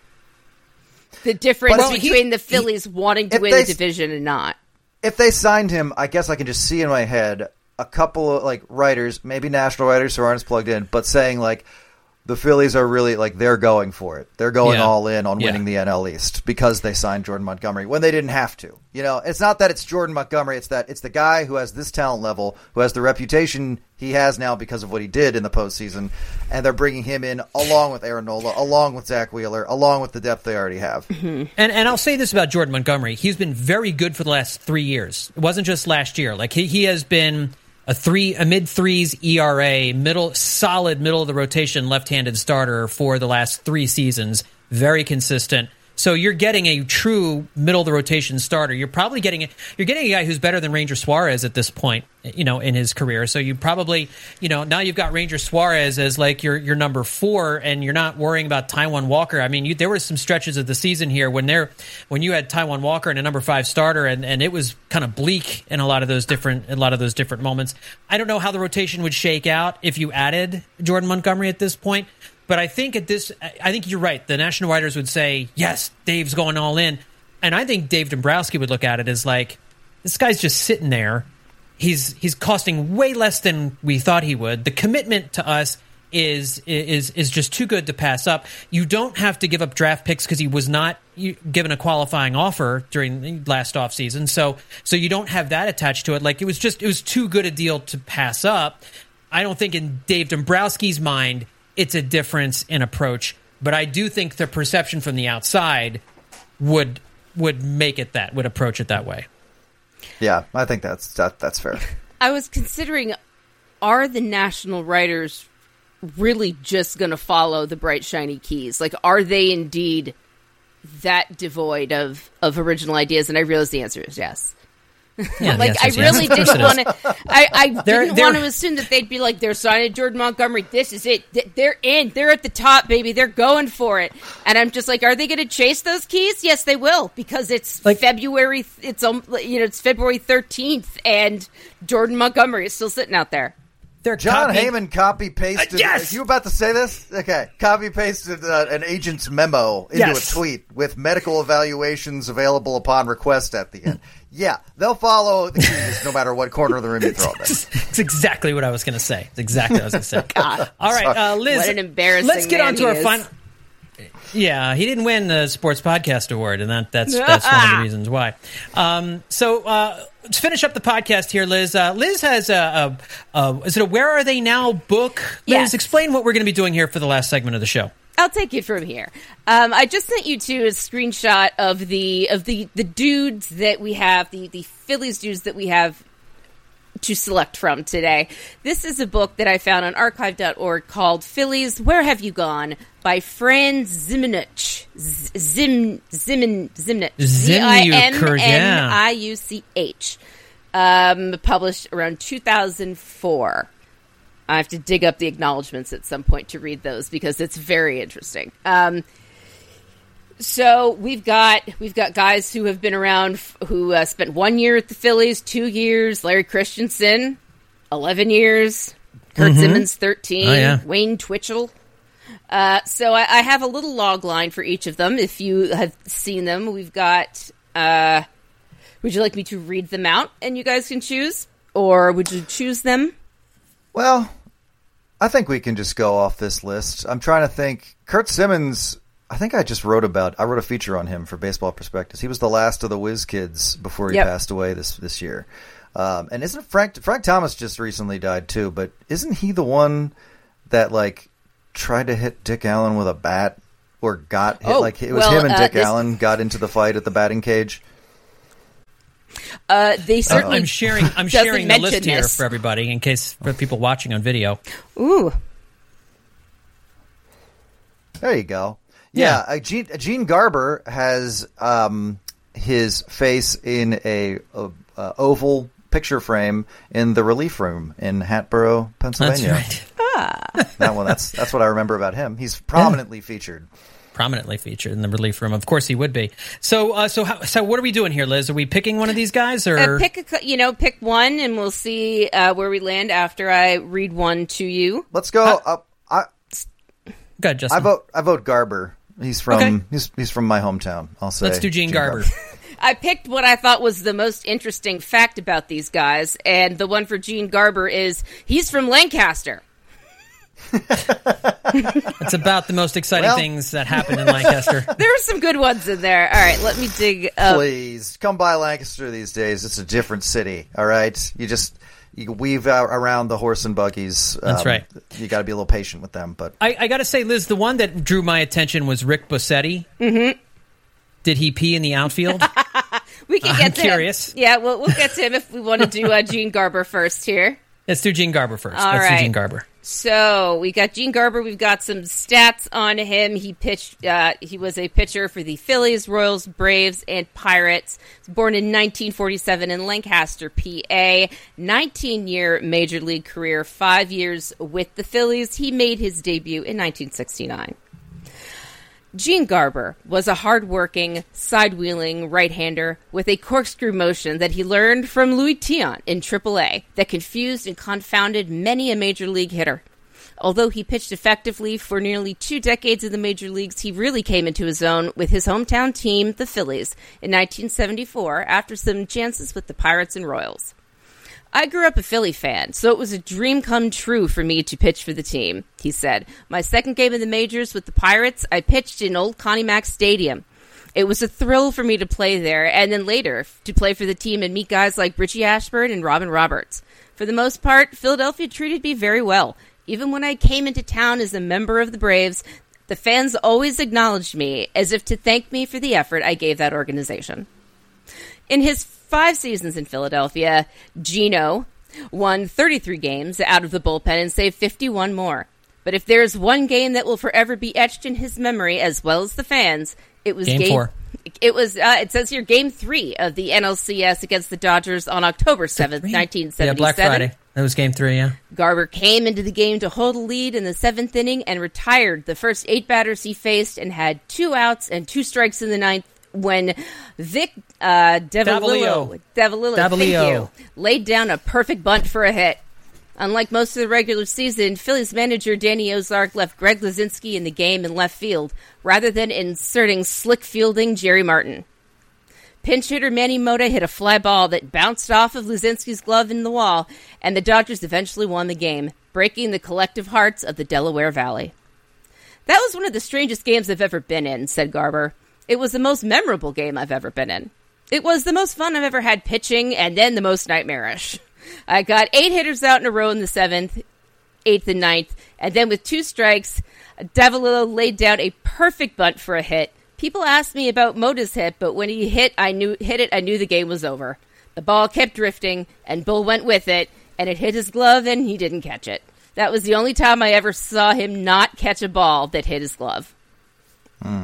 the difference he- between the Phillies wanting to win they the division and not? if they signed him, I guess I can just see in my head a couple of like writers, maybe national writers who aren't as plugged in, but saying like the Phillies are really like they're going for it. They're going Yeah. all in on Yeah. winning the NL East because they signed Jordan Montgomery when they didn't have to. You know, it's not that it's Jordan Montgomery, it's that it's the guy who has this talent level, who has the reputation he has now because of what he did in the postseason, and they're bringing him in along with Aaron Nola, along with Zack Wheeler, along with the depth they already have. Mm-hmm. And and I'll say this about Jordan Montgomery: he's been very good for the last three years. It wasn't just last year. Like he, he has been a three, a mid threes ERA, middle solid middle of the rotation left-handed starter for the last three seasons. Very consistent. So you're getting a true middle of the rotation starter. You're probably getting a, you're getting a guy who's better than Ranger Suarez at this point, you know, in his career. So you probably, you know, now you've got Ranger Suarez as like your your number four, and you're not worrying about Taijuan Walker. I mean, you, there were some stretches of the season here when there when you had Taijuan Walker and a number five starter, and, and it was kind of bleak in a lot of those different a lot of those different moments. I don't know how the rotation would shake out if you added Jordan Montgomery at this point. But I think at this, I think you're right. The national writers would say, yes, Dave's going all in. And I think Dave Dombrowski would look at it as like, this guy's just sitting there. He's he's costing way less than we thought he would. The commitment to us is is is just too good to pass up. You don't have to give up draft picks because he was not given a qualifying offer during the last offseason. So so you don't have that attached to it. Like it was just it was too good a deal to pass up. I don't think in Dave Dombrowski's mind it's a difference in approach, but I do think the perception from the outside would would make it that would approach it that way. Yeah, I think that's that, that's fair. I was considering are the national writers really just going to follow the bright shiny keys? Like are they indeed that devoid of of original ideas and I realize the answer is yes. Yeah, like yes, yes, I yes. really Of course didn't want to. I, I They're- didn't want to assume that they'd be like they're signing Jordan Montgomery. This is it. They're in. They're at the top, baby. They're going for it. And I'm just like, are they going to chase those keys? Yes, they will because it's Like- February. It's um, you know, it's February 13th, and Jordan Montgomery is still sitting out there. They're John copying- Heyman copy pasted. Uh, yes! You about to say this? Okay. Copy pasted uh, an agent's memo into Yes. a tweet with medical evaluations available upon request at the end. Yeah, they'll follow the keys no matter what corner of the room you throw them. It's exactly what I was going to say. It's exactly what I was going to say. God. All right, uh, Liz. What an embarrassing Let's get man on to our is. final. Yeah, he didn't win the Sports Podcast Award, and that, that's that's one of the reasons why. Um, so uh, let's finish up the podcast here, Liz. Uh, Liz has a, a, a is it a Where Are They Now book? Liz, Yes. explain what we're going to be doing here for the last segment of the show. I'll take it from here. Um, I just sent you to a screenshot of the of the the dudes that we have the the Phillies dudes that we have to select from today. This is a book that I found on archive.org called Phillies Where Have You Gone by Fran Zimniuch. Z- Zim Zimin Zimnich. Z I M N I U C H. Um, published around 2004. I have to dig up the acknowledgments at some point to read those because it's very interesting. Um, so we've got we've got guys who have been around f- who uh, spent one year at the Phillies, two years. Larry Christenson, eleven years. Curt Simmons, thirteen. Oh, yeah. Wayne Twitchell. Uh, so I, I have a little log line for each of them. If you have seen them, we've got. Uh, would you like me to read them out and you guys can choose, or would you choose them? Well, I think we can just go off this list. I'm trying to think. Curt Simmons. I think I just wrote about. I wrote a feature on him for Baseball Prospectus. He was the last of the Whiz kids before he Yep. passed away this this year. Um, and isn't Frank Frank Thomas just recently died too? But isn't he the one that like tried to hit Dick Allen with a bat or got hit? Oh, like it was well, him and uh, Dick this- Allen got into the fight at the batting cage. Uh, they certainly. I'm sharing. I'm sharing the list mention here for everybody in case for people watching on video. Ooh, There you go. Yeah. Yeah, uh, Gene, Gene Garber has um, his face in a, a, uh oval picture frame in the relief room in Hatboro, That's Pennsylvania. right. That one. That's that's what I remember about him. He's prominently featured. Prominently featured in the relief room. Of course, he would be. So, uh, so, how, so, what are we doing here, Liz? Are we picking one of these guys, or uh, pick a, you know, pick one, and we'll see uh, where we land after I read one to you. Let's go. up. I Go ahead, Justin. I vote. I vote Garber. He's from Okay. he's he's from my hometown. I'll say. Let's do Gene, Garber. I picked what I thought was the most interesting fact about these guys, and the one for Gene Garber is he's from Lancaster. It's about the most exciting Well- things that happened in Lancaster. There are some good ones in there. All right, let me dig up. Please come by Lancaster these days. It's a different city. All right, you just you weave out around the horse and buggies. That's Um, right. You got to be a little patient with them, but I, I got to say, Liz, the one that drew my attention was Rick Bosetti. Mm-hmm. Did he pee in the outfield? We can I'm get to curious. Him. Yeah, we'll, we'll get to him if we want to do uh, Gene Garber first here. Let's do Gene Garber first. All Let's right. do Gene Garber. So we got Gene Garber. We've got some stats on him. He pitched. Uh, he was a pitcher for the Phillies, Royals, Braves, and Pirates. Born in 1947 in Lancaster, PA. 19-year major league career. Five years with the Phillies. He made his debut in 1969. Gene Garber was a hard-working, side-wheeling right-hander with a corkscrew motion that he learned from Luis Tiant in AAA that confused and confounded many a major league hitter. Although he pitched effectively for nearly two decades in the major leagues, he really came into his own with his hometown team, the Phillies, in 1974 after some chances with the Pirates and Royals. I grew up a Philly fan, so it was a dream come true for me to pitch for the team, he said. My second game in the majors with the Pirates, I pitched in Old Connie Mack Stadium. It was a thrill for me to play there, and then later to play for the team and meet guys like Richie Ashburn and Robin Roberts. For the most part, Philadelphia treated me very well. Even when I came into town as a member of the Braves, the fans always acknowledged me as if to thank me for the effort I gave that organization. In his five seasons in Philadelphia, Gino won 33 games out of the bullpen and saved 51 more. But if there's one game that will forever be etched in his memory as well as the fans, it was Game four. It was. Uh, it says here, Game Three of the NLCS against the Dodgers on October seventh, nineteen seventy-seven. Yeah, Black Friday. That was game three. Yeah. Garber came into the game to hold a lead in the seventh inning and retired the first eight batters he faced, and had two outs and two strikes in the ninth when Vic uh, Davalillo, thank you, laid down a perfect bunt for a hit. Unlike most of the regular season, Phillies manager Danny Ozark left Greg Luzinski in the game in left field rather than inserting slick fielding Jerry Martin. Pinch hitter Manny Mota hit a fly ball that bounced off of Luzinski's glove in the wall, and the Dodgers eventually won the game, breaking the collective hearts of the Delaware Valley. That was one of the strangest games I've ever been in, said Garber. It was the most memorable game I've ever been in. It was the most fun I've ever had pitching, and then the most nightmarish. I got eight hitters out in a row in the seventh, eighth, and ninth, and then with two strikes, Davalillo laid down a perfect bunt for a hit. People asked me about Mota's hit, but when he hit, I knew hit it. I knew the game was over. The ball kept drifting, and Bull went with it, and it hit his glove, and he didn't catch it. That was the only time I ever saw him not catch a ball that hit his glove. Hmm.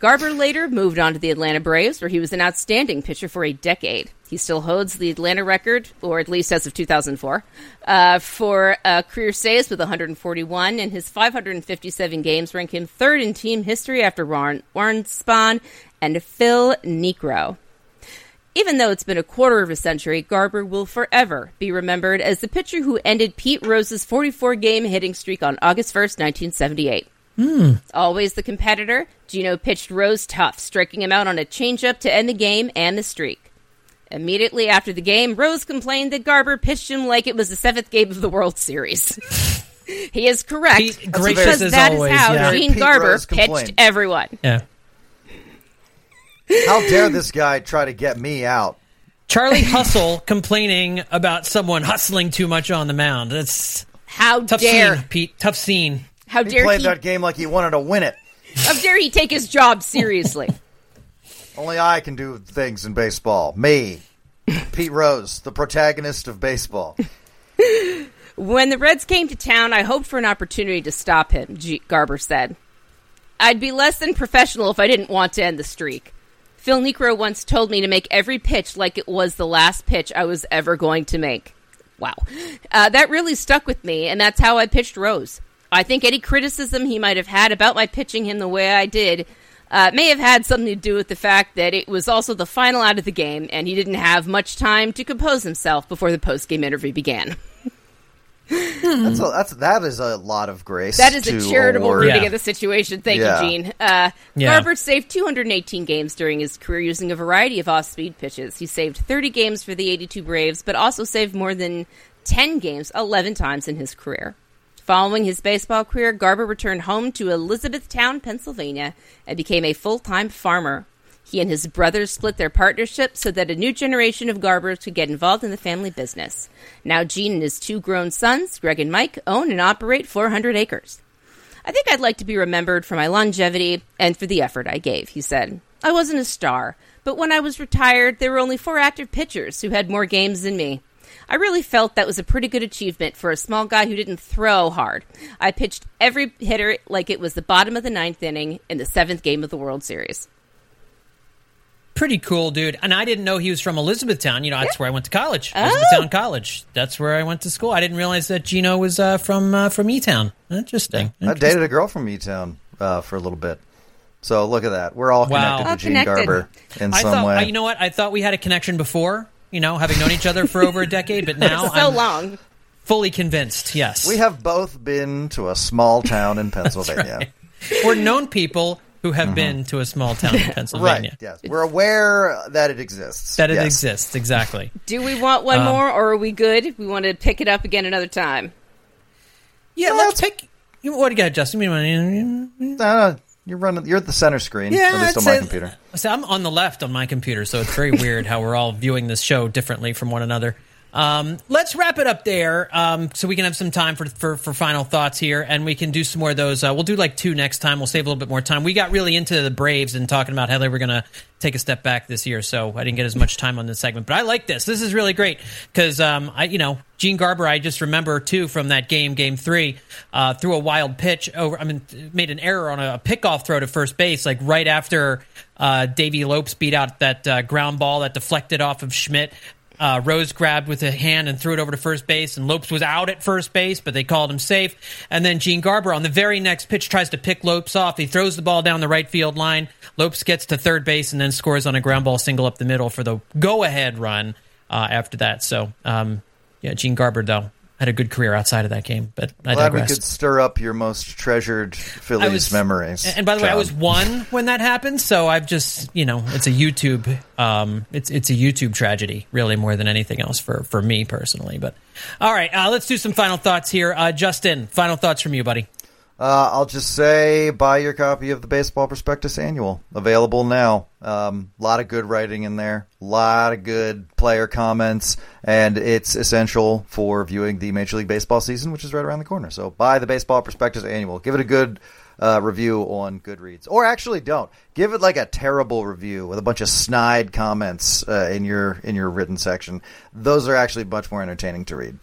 Garber later moved on to the Atlanta Braves, where he was an outstanding pitcher for a decade. He still holds the Atlanta record, or at least as of 2004, uh, for uh, career saves with 141, and his 557 games rank him third in team history after Warren, Warren Spahn and Phil Niekro. Even though it's been a quarter of a century, Garber will forever be remembered as the pitcher who ended Pete Rose's 44 game hitting streak on August 1st, 1978. Hmm. Always the competitor, Gino pitched Rose tough, striking him out on a changeup to end the game and the streak. Immediately after the game, Rose complained that Garber pitched him like it was the seventh game of the World Series. he is correct Pete, gracious because as that is always, how yeah. Gene Pete Garber Rose pitched complained. everyone. Yeah. How dare this guy try to get me out? Charlie Hustle complaining about someone hustling too much on the mound. That's How tough dare scene, Pete. Tough scene. How He dare played he that game like he wanted to win it. how dare he take his job seriously? Only I can do things in baseball. Me, Pete Rose, the protagonist of baseball. When the Reds came to town, I hoped for an opportunity to stop him, G- Garber said. I'd be less than professional if I didn't want to end the streak. Phil Niekro once told me to make every pitch like it was the last pitch I was ever going to make. Wow. Uh, that really stuck with me, and that's how I pitched Rose. I think any criticism he might have had about my pitching him the way I did uh, may have had something to do with the fact that it was also the final out of the game, and he didn't have much time to compose himself before the post-game interview began. That's a, that's that is a lot of grace. That is a charitable award. reading Yeah. of the situation. Thank Yeah. you, Gene. Uh, Yeah. Garber saved 218 games during his career using a variety of off-speed pitches. He saved 30 games for the 82 Braves, but also saved more than 10 games 11 times in his career. Following his baseball career, Garber returned home to Elizabethtown, Pennsylvania, and became a full-time farmer. He and his brothers split their partnership so that a new generation of Garbers could get involved in the family business. Now, Gene and his two grown sons, Greg and Mike, own and operate 400 acres. I think I'd like to be remembered for my longevity and for the effort I gave, he said. I wasn't a star, but when I was retired, there were only four active pitchers who had more games than me. I really felt that was a pretty good achievement for a small guy who didn't throw hard. I pitched every hitter like it was the bottom of the ninth inning in the seventh game of the World Series. Pretty cool, dude. And I didn't know he was from Elizabethtown. You know, that's where I went to college. Elizabethtown College. That's where I went to school. I didn't realize that Gino was uh, from uh, from E Town. Interesting. I dated a girl from E Town uh, for a little bit. So look at that. We're all Wow. connected All to Gene connected. Garber in I some thought, way. you know what? I thought we had a connection before. You know, having known each other for over a decade, but now so I'm long. fully convinced. Yes, we have both been to a small town in Pennsylvania. We're known people who have been to a small town in Right. Pennsylvania. Yes. We're aware that it exists. That it Yes. exists exactly. Do we want one Um, more, or are we good? We want to pick it up again another time. Yeah, let's pick. you- What do you got, Justin? You want- Uh, you're running. You're at the center screen. Yeah, at least on my say- computer. So I'm on the left on my computer, so it's very weird how we're all viewing this show differently from one another. Um, let's wrap it up there, um, so we can have some time for, for for final thoughts here, and we can do some more of those. Uh, we'll do like two next time. We'll save a little bit more time. We got really into the Braves and talking about how they were going to take a step back this year, so I didn't get as much time on this segment. But I like this. This is really great because um, I, you know, Gene Garber. I just remember too from that game, Game Three, uh, threw a wild pitch over. I mean, made an error on a, pickoff throw to first base, like right after uh, Davey Lopes beat out that uh, ground ball that deflected off of Schmidt. Uh, Rose grabbed with a hand and threw it over to first base, and Lopes was out at first base, but they called him safe. And then Gene Garber on the very next pitch tries to pick Lopes off. He throws the ball down the right field line. Lopes gets to third base and then scores on a ground ball single up the middle for the go ahead run uh, after that. So, um, yeah, Gene Garber, though, had a good career outside of that game. But I Glad we digress. could stir up your most treasured Phillies was- memories. And by the way, I was one when that happened, so I've just you know it's a YouTube um it's it's a YouTube tragedy really more than anything else for for me personally. But all right, uh, let's do some final thoughts here. Uh, Justin, final thoughts from you, buddy. Uh, I'll just say buy your copy of the Baseball Prospectus Annual. Available now. A um, lot of good writing in there, a lot of good player comments, and it's essential for viewing the Major League Baseball season, which is right around the corner. So buy the Baseball Prospectus Annual. Give it a good uh, review on Goodreads. Or actually don't. Give it like a terrible review with a bunch of snide comments uh, in your in your written section. Those are actually much more entertaining to read.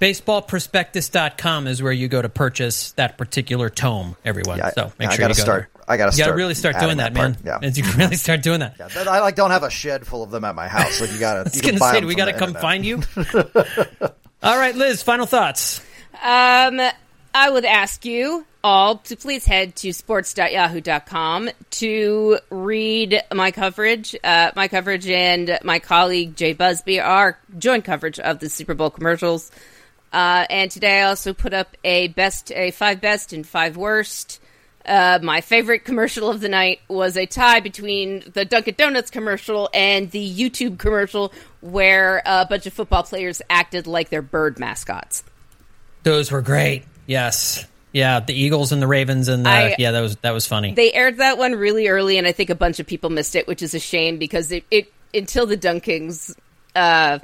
Baseballprospectus.com is where you go to purchase that particular tome, everyone. Yeah, so make I sure gotta you go start- there. I gotta You gotta start really start doing that, that part, man. yeah. You really start doing that. Yeah, I like don't have a shed full of them at my house. Like you gotta. I was you gonna buy say, do we got to come internet. find you? All right, Liz, final thoughts. Um, I would ask you all to please head to sports.yahoo.com to read my coverage. Uh, my coverage and my colleague Jay Busbee are joint coverage of the Super Bowl commercials. Uh, and today I also put up a best, a five best and five worst. Uh, my favorite commercial of the night was a tie between the Dunkin' Donuts commercial and the YouTube commercial where a bunch of football players acted like their bird mascots. Those were great. Yes. Yeah, the Eagles and the Ravens and the, I- yeah, that was that was funny. They aired that one really early, and I think a bunch of people missed it, which is a shame because it, it until the Dunkings uh,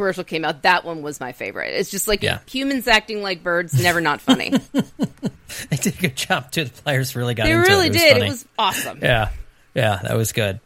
commercial came out, that one was my favorite. It's just like Yeah. humans acting like birds, never not funny. they did a good job too. The players really got they into really it. Did. funny. It was awesome. Yeah. Yeah, that was good.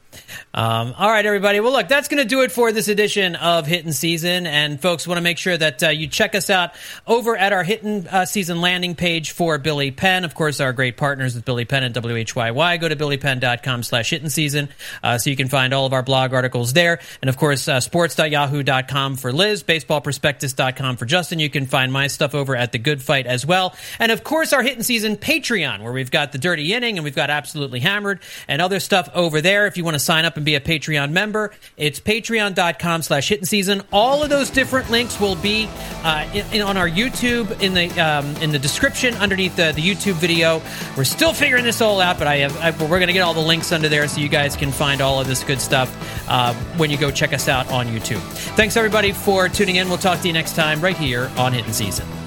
Um, all right, everybody. Well, look, that's going to do it for this edition of Hittin' Season. And folks, want to make sure that uh, you check us out over at our Hittin' uh, Season landing page for Billy Penn. Of course, our great partners with Billy Penn and WHYY. Go to billypenn.com slash Hittin' Season uh, so you can find all of our blog articles there. And of course, uh, sports.yahoo.com for Liz, baseballprospectus.com for Justin. You can find my stuff over at The Good Phight as well. And of course, our Hittin' Season Patreon, where we've got The Dirty Inning and we've got Absolutely Hammered and other stuff over there. If you want to sign up and be a Patreon member, it's patreon.com slash Hittin' Season. All of those different links will be uh, in, in- on our YouTube in the um, in the description underneath the, the YouTube video. We're still figuring this all out, but I have I, we're going to get all the links under there so you guys can find all of this good stuff uh, when you go check us out on YouTube. Thanks everybody for tuning in. We'll talk to you next time right here on Hittin' Season.